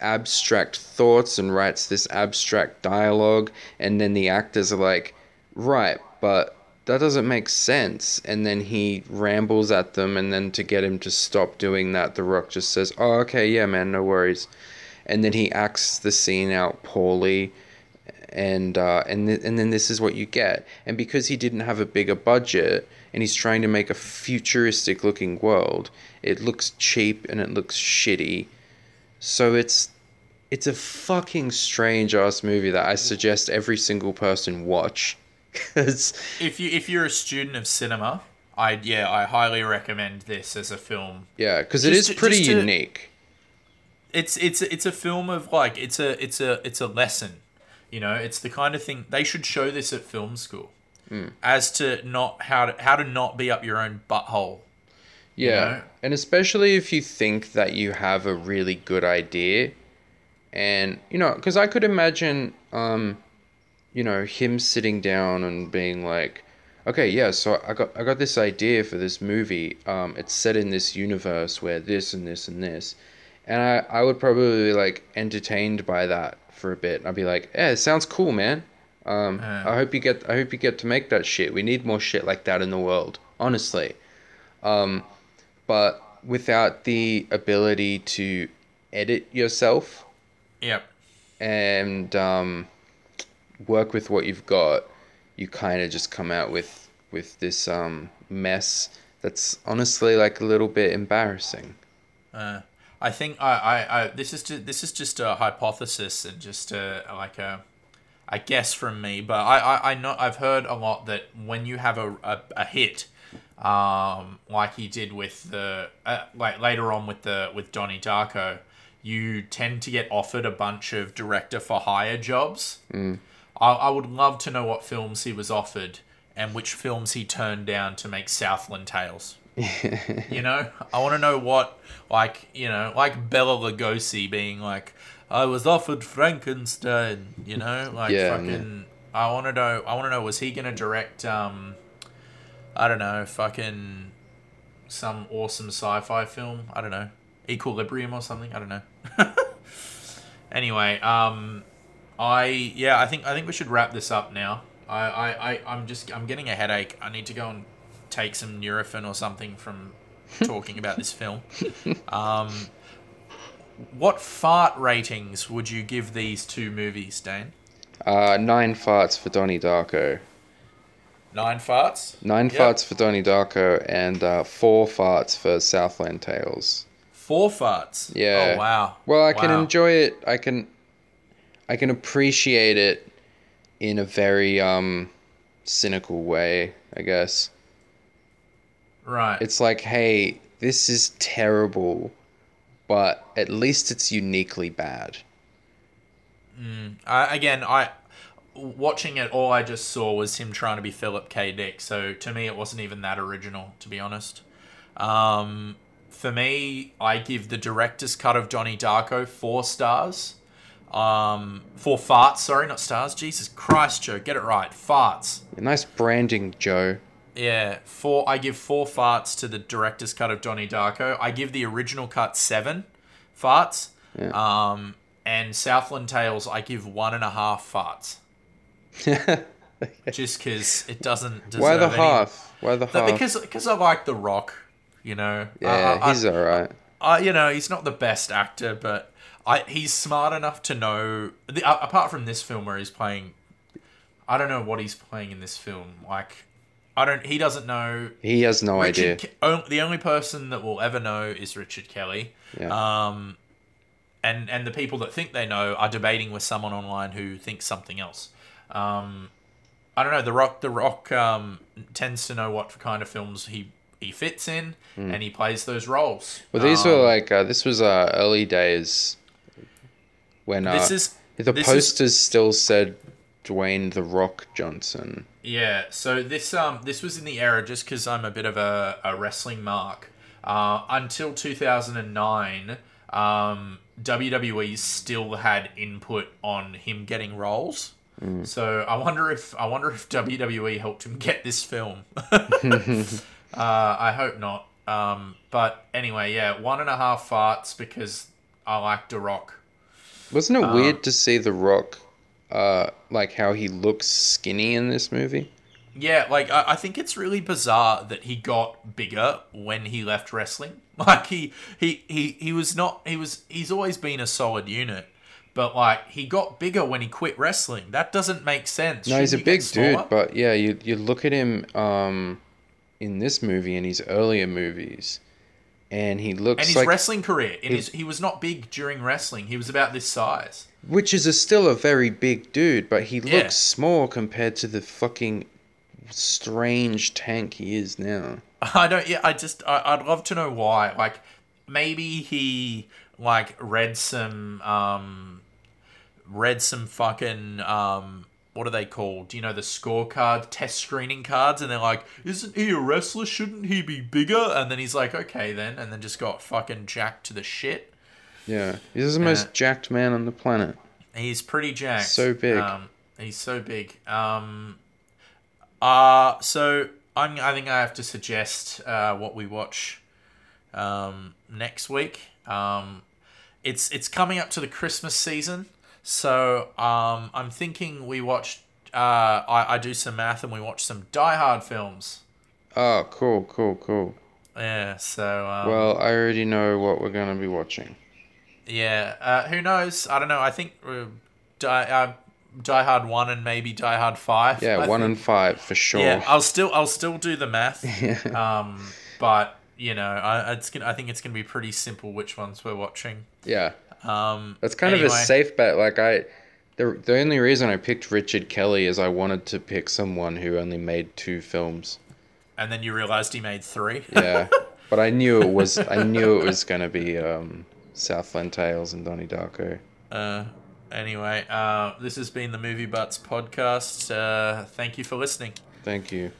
[SPEAKER 2] abstract thoughts and writes this abstract dialogue. And then the actors are like right but that doesn't make sense. And then he rambles at them and then to get him to stop doing that the rock just says oh okay yeah man no worries. And then he acts the scene out poorly and uh, and th- and then this is what you get and because he didn't have a bigger budget and he's trying to make a futuristic looking world it looks cheap and it looks shitty so it's it's a fucking strange ass movie that I suggest every single person watch. Cause
[SPEAKER 1] if you if you're a student of cinema, I yeah I highly recommend this as a film.
[SPEAKER 2] Yeah, because it is pretty to, unique.
[SPEAKER 1] It's it's it's a film of like it's a it's a it's a lesson. You know, it's the kind of thing they should show this at film school.
[SPEAKER 2] Mm.
[SPEAKER 1] As to not how to how to not be up your own butthole
[SPEAKER 2] yeah. You know? And especially if you think that you have a really good idea. And, you know, because I could imagine, um, you know, him sitting down and being like, okay, yeah, so I got I got this idea for this movie. Um, it's set in this universe where this and this and this, and I I would probably be like entertained by that for a bit. I'd be like, yeah, it sounds cool, man. Um, uh. I hope you get I hope you get to make that shit. We need more shit like that in the world, honestly. Um, but without the ability to edit yourself.
[SPEAKER 1] Yep.
[SPEAKER 2] And um, work with what you've got, you kind of just come out with with this um, mess that's honestly like a little bit embarrassing.
[SPEAKER 1] Uh, I think I, I, I this is just, this is just a hypothesis and just a, like a I guess from me, but I, I, I know I've heard a lot that when you have a, a, a hit um, like he did with the uh, like later on with the with Donnie Darko, you tend to get offered a bunch of director for hire jobs.
[SPEAKER 2] Mm.
[SPEAKER 1] I, I would love to know what films he was offered and which films he turned down to make Southland Tales. you know, I want to know what, like, you know, like Bela Lugosi being like, I was offered Frankenstein. You know, like
[SPEAKER 2] Yeah,
[SPEAKER 1] fucking. I want to know. I want to know. Was he gonna direct? Um, I don't know. Fucking some awesome sci-fi film. I don't know. Equilibrium or something. I don't know. anyway, um, I yeah. I think I think we should wrap this up now. I, I, I I'm just I'm getting a headache. I need to go and take some Nurofen or something from talking about this film. Um, what fart ratings would you give these two movies, Dane?
[SPEAKER 2] Uh, nine farts for Donnie Darko.
[SPEAKER 1] Nine farts.
[SPEAKER 2] Nine
[SPEAKER 1] Yep.
[SPEAKER 2] farts for Donnie Darko and uh, four farts for Southland Tales.
[SPEAKER 1] Four farts.
[SPEAKER 2] Yeah.
[SPEAKER 1] Oh wow.
[SPEAKER 2] Well, I can enjoy it. I can, I can appreciate it in a very um, cynical way. I guess
[SPEAKER 1] Right.
[SPEAKER 2] it's like, hey, this is terrible, but at least it's uniquely bad.
[SPEAKER 1] I, again, I watching it. All I just saw was him trying to be Philip K. Dick. So to me, it wasn't even that original, to be honest. Um, for me, I give the director's cut of Johnny Darko four stars. Um, four farts. Sorry, not stars. Jesus Christ, Joe, get it right. Farts.
[SPEAKER 2] Nice branding, Joe.
[SPEAKER 1] Yeah, four. I give four farts to the director's cut of Donnie Darko. I give the original cut seven farts.
[SPEAKER 2] Yeah.
[SPEAKER 1] Um, and Southland Tales, I give one and a half farts, just because it doesn't. Deserve
[SPEAKER 2] Why the
[SPEAKER 1] any-
[SPEAKER 2] half? Why the half?
[SPEAKER 1] because because I like The Rock. You know.
[SPEAKER 2] yeah,
[SPEAKER 1] I, I,
[SPEAKER 2] he's alright.
[SPEAKER 1] I, you know, he's not the best actor, but I he's smart enough to know. The, apart from this film where he's playing, I don't know what he's playing in this film. Like, I don't. He doesn't know.
[SPEAKER 2] He has no idea.
[SPEAKER 1] Richard, on- the only person that will ever know is Richard Kelly.
[SPEAKER 2] Yeah.
[SPEAKER 1] Um, and and the people that think they know are debating with someone online who thinks something else. Um, I don't know. The Rock, The Rock, um, tends to know what kind of films he he fits in, and he plays those roles.
[SPEAKER 2] Well, these
[SPEAKER 1] Um,
[SPEAKER 2] were like uh, this was uh, early days when uh,
[SPEAKER 1] This is
[SPEAKER 2] the
[SPEAKER 1] this is-
[SPEAKER 2] posters still said Dwayne the Rock Johnson.
[SPEAKER 1] Yeah, so this um this was in the era just because I'm a bit of a, a wrestling mark. Uh, until 2009, um, WWE still had input on him getting roles. So I wonder if I wonder if WWE helped him get this film. uh, I hope not. Um, but anyway, yeah, one and a half farts because I like The Rock.
[SPEAKER 2] Wasn't
[SPEAKER 1] Uh,
[SPEAKER 2] it weird to see the Rock, uh, like how he looks skinny in this movie?
[SPEAKER 1] Yeah, like I, I think it's really bizarre that he got bigger when he left wrestling. Like he he he he was not he was he's always been a solid unit, but like he got bigger when he quit wrestling. That doesn't make sense.
[SPEAKER 2] No, he's a
[SPEAKER 1] Shouldn't
[SPEAKER 2] big dude, but yeah, you you look at him um, in this movie and his earlier movies, and he looks
[SPEAKER 1] and his
[SPEAKER 2] like
[SPEAKER 1] wrestling career, in his, he was not big during wrestling. He was about this size.
[SPEAKER 2] which is a, still a very big dude, but he looks
[SPEAKER 1] Yeah.
[SPEAKER 2] small compared to the fucking strange tank he is now.
[SPEAKER 1] I don't. Yeah, I just. I, I'd love to know why. Like, maybe he like read some um, read some fucking um, what are they called? You know, the scorecard test screening cards, and they're like, "Isn't he a wrestler? Shouldn't he be bigger?" And then he's like, "Okay, then," and then just got fucking jacked to the shit.
[SPEAKER 2] Yeah, he's the most jacked man on the planet.
[SPEAKER 1] He's pretty jacked.
[SPEAKER 2] So big.
[SPEAKER 1] Um, he's so big. Um, uh, so I'm, I think I have to suggest uh, what we watch um, next week. Um, it's it's coming up to the Christmas season, so um, I'm thinking we watch. Uh, I, I do some math and we watch some Die Hard films.
[SPEAKER 2] Oh, cool, cool, cool.
[SPEAKER 1] Yeah. So um,
[SPEAKER 2] Well, I already know what we're gonna be watching.
[SPEAKER 1] Yeah, uh, who knows? I don't know. I think uh, Die, uh, Die Hard one and maybe Die Hard five.
[SPEAKER 2] Yeah,
[SPEAKER 1] I
[SPEAKER 2] one
[SPEAKER 1] think.
[SPEAKER 2] and five for sure.
[SPEAKER 1] Yeah, I'll still I'll still do the math. um, but you know, I it's gonna, I think it's gonna be pretty simple which ones we're watching.
[SPEAKER 2] yeah.
[SPEAKER 1] Um,
[SPEAKER 2] That's kind of a safe bet. Like I, the the only reason I picked Richard Kelly is I wanted to pick someone who only made two films.
[SPEAKER 1] And then you realized he made three.
[SPEAKER 2] Yeah, but I knew it was I knew it was gonna be um, Southland Tales and Donnie Darko.
[SPEAKER 1] Uh, anyway, uh, this has been the Movie Butts podcast. Uh, thank you for listening.
[SPEAKER 2] Thank you.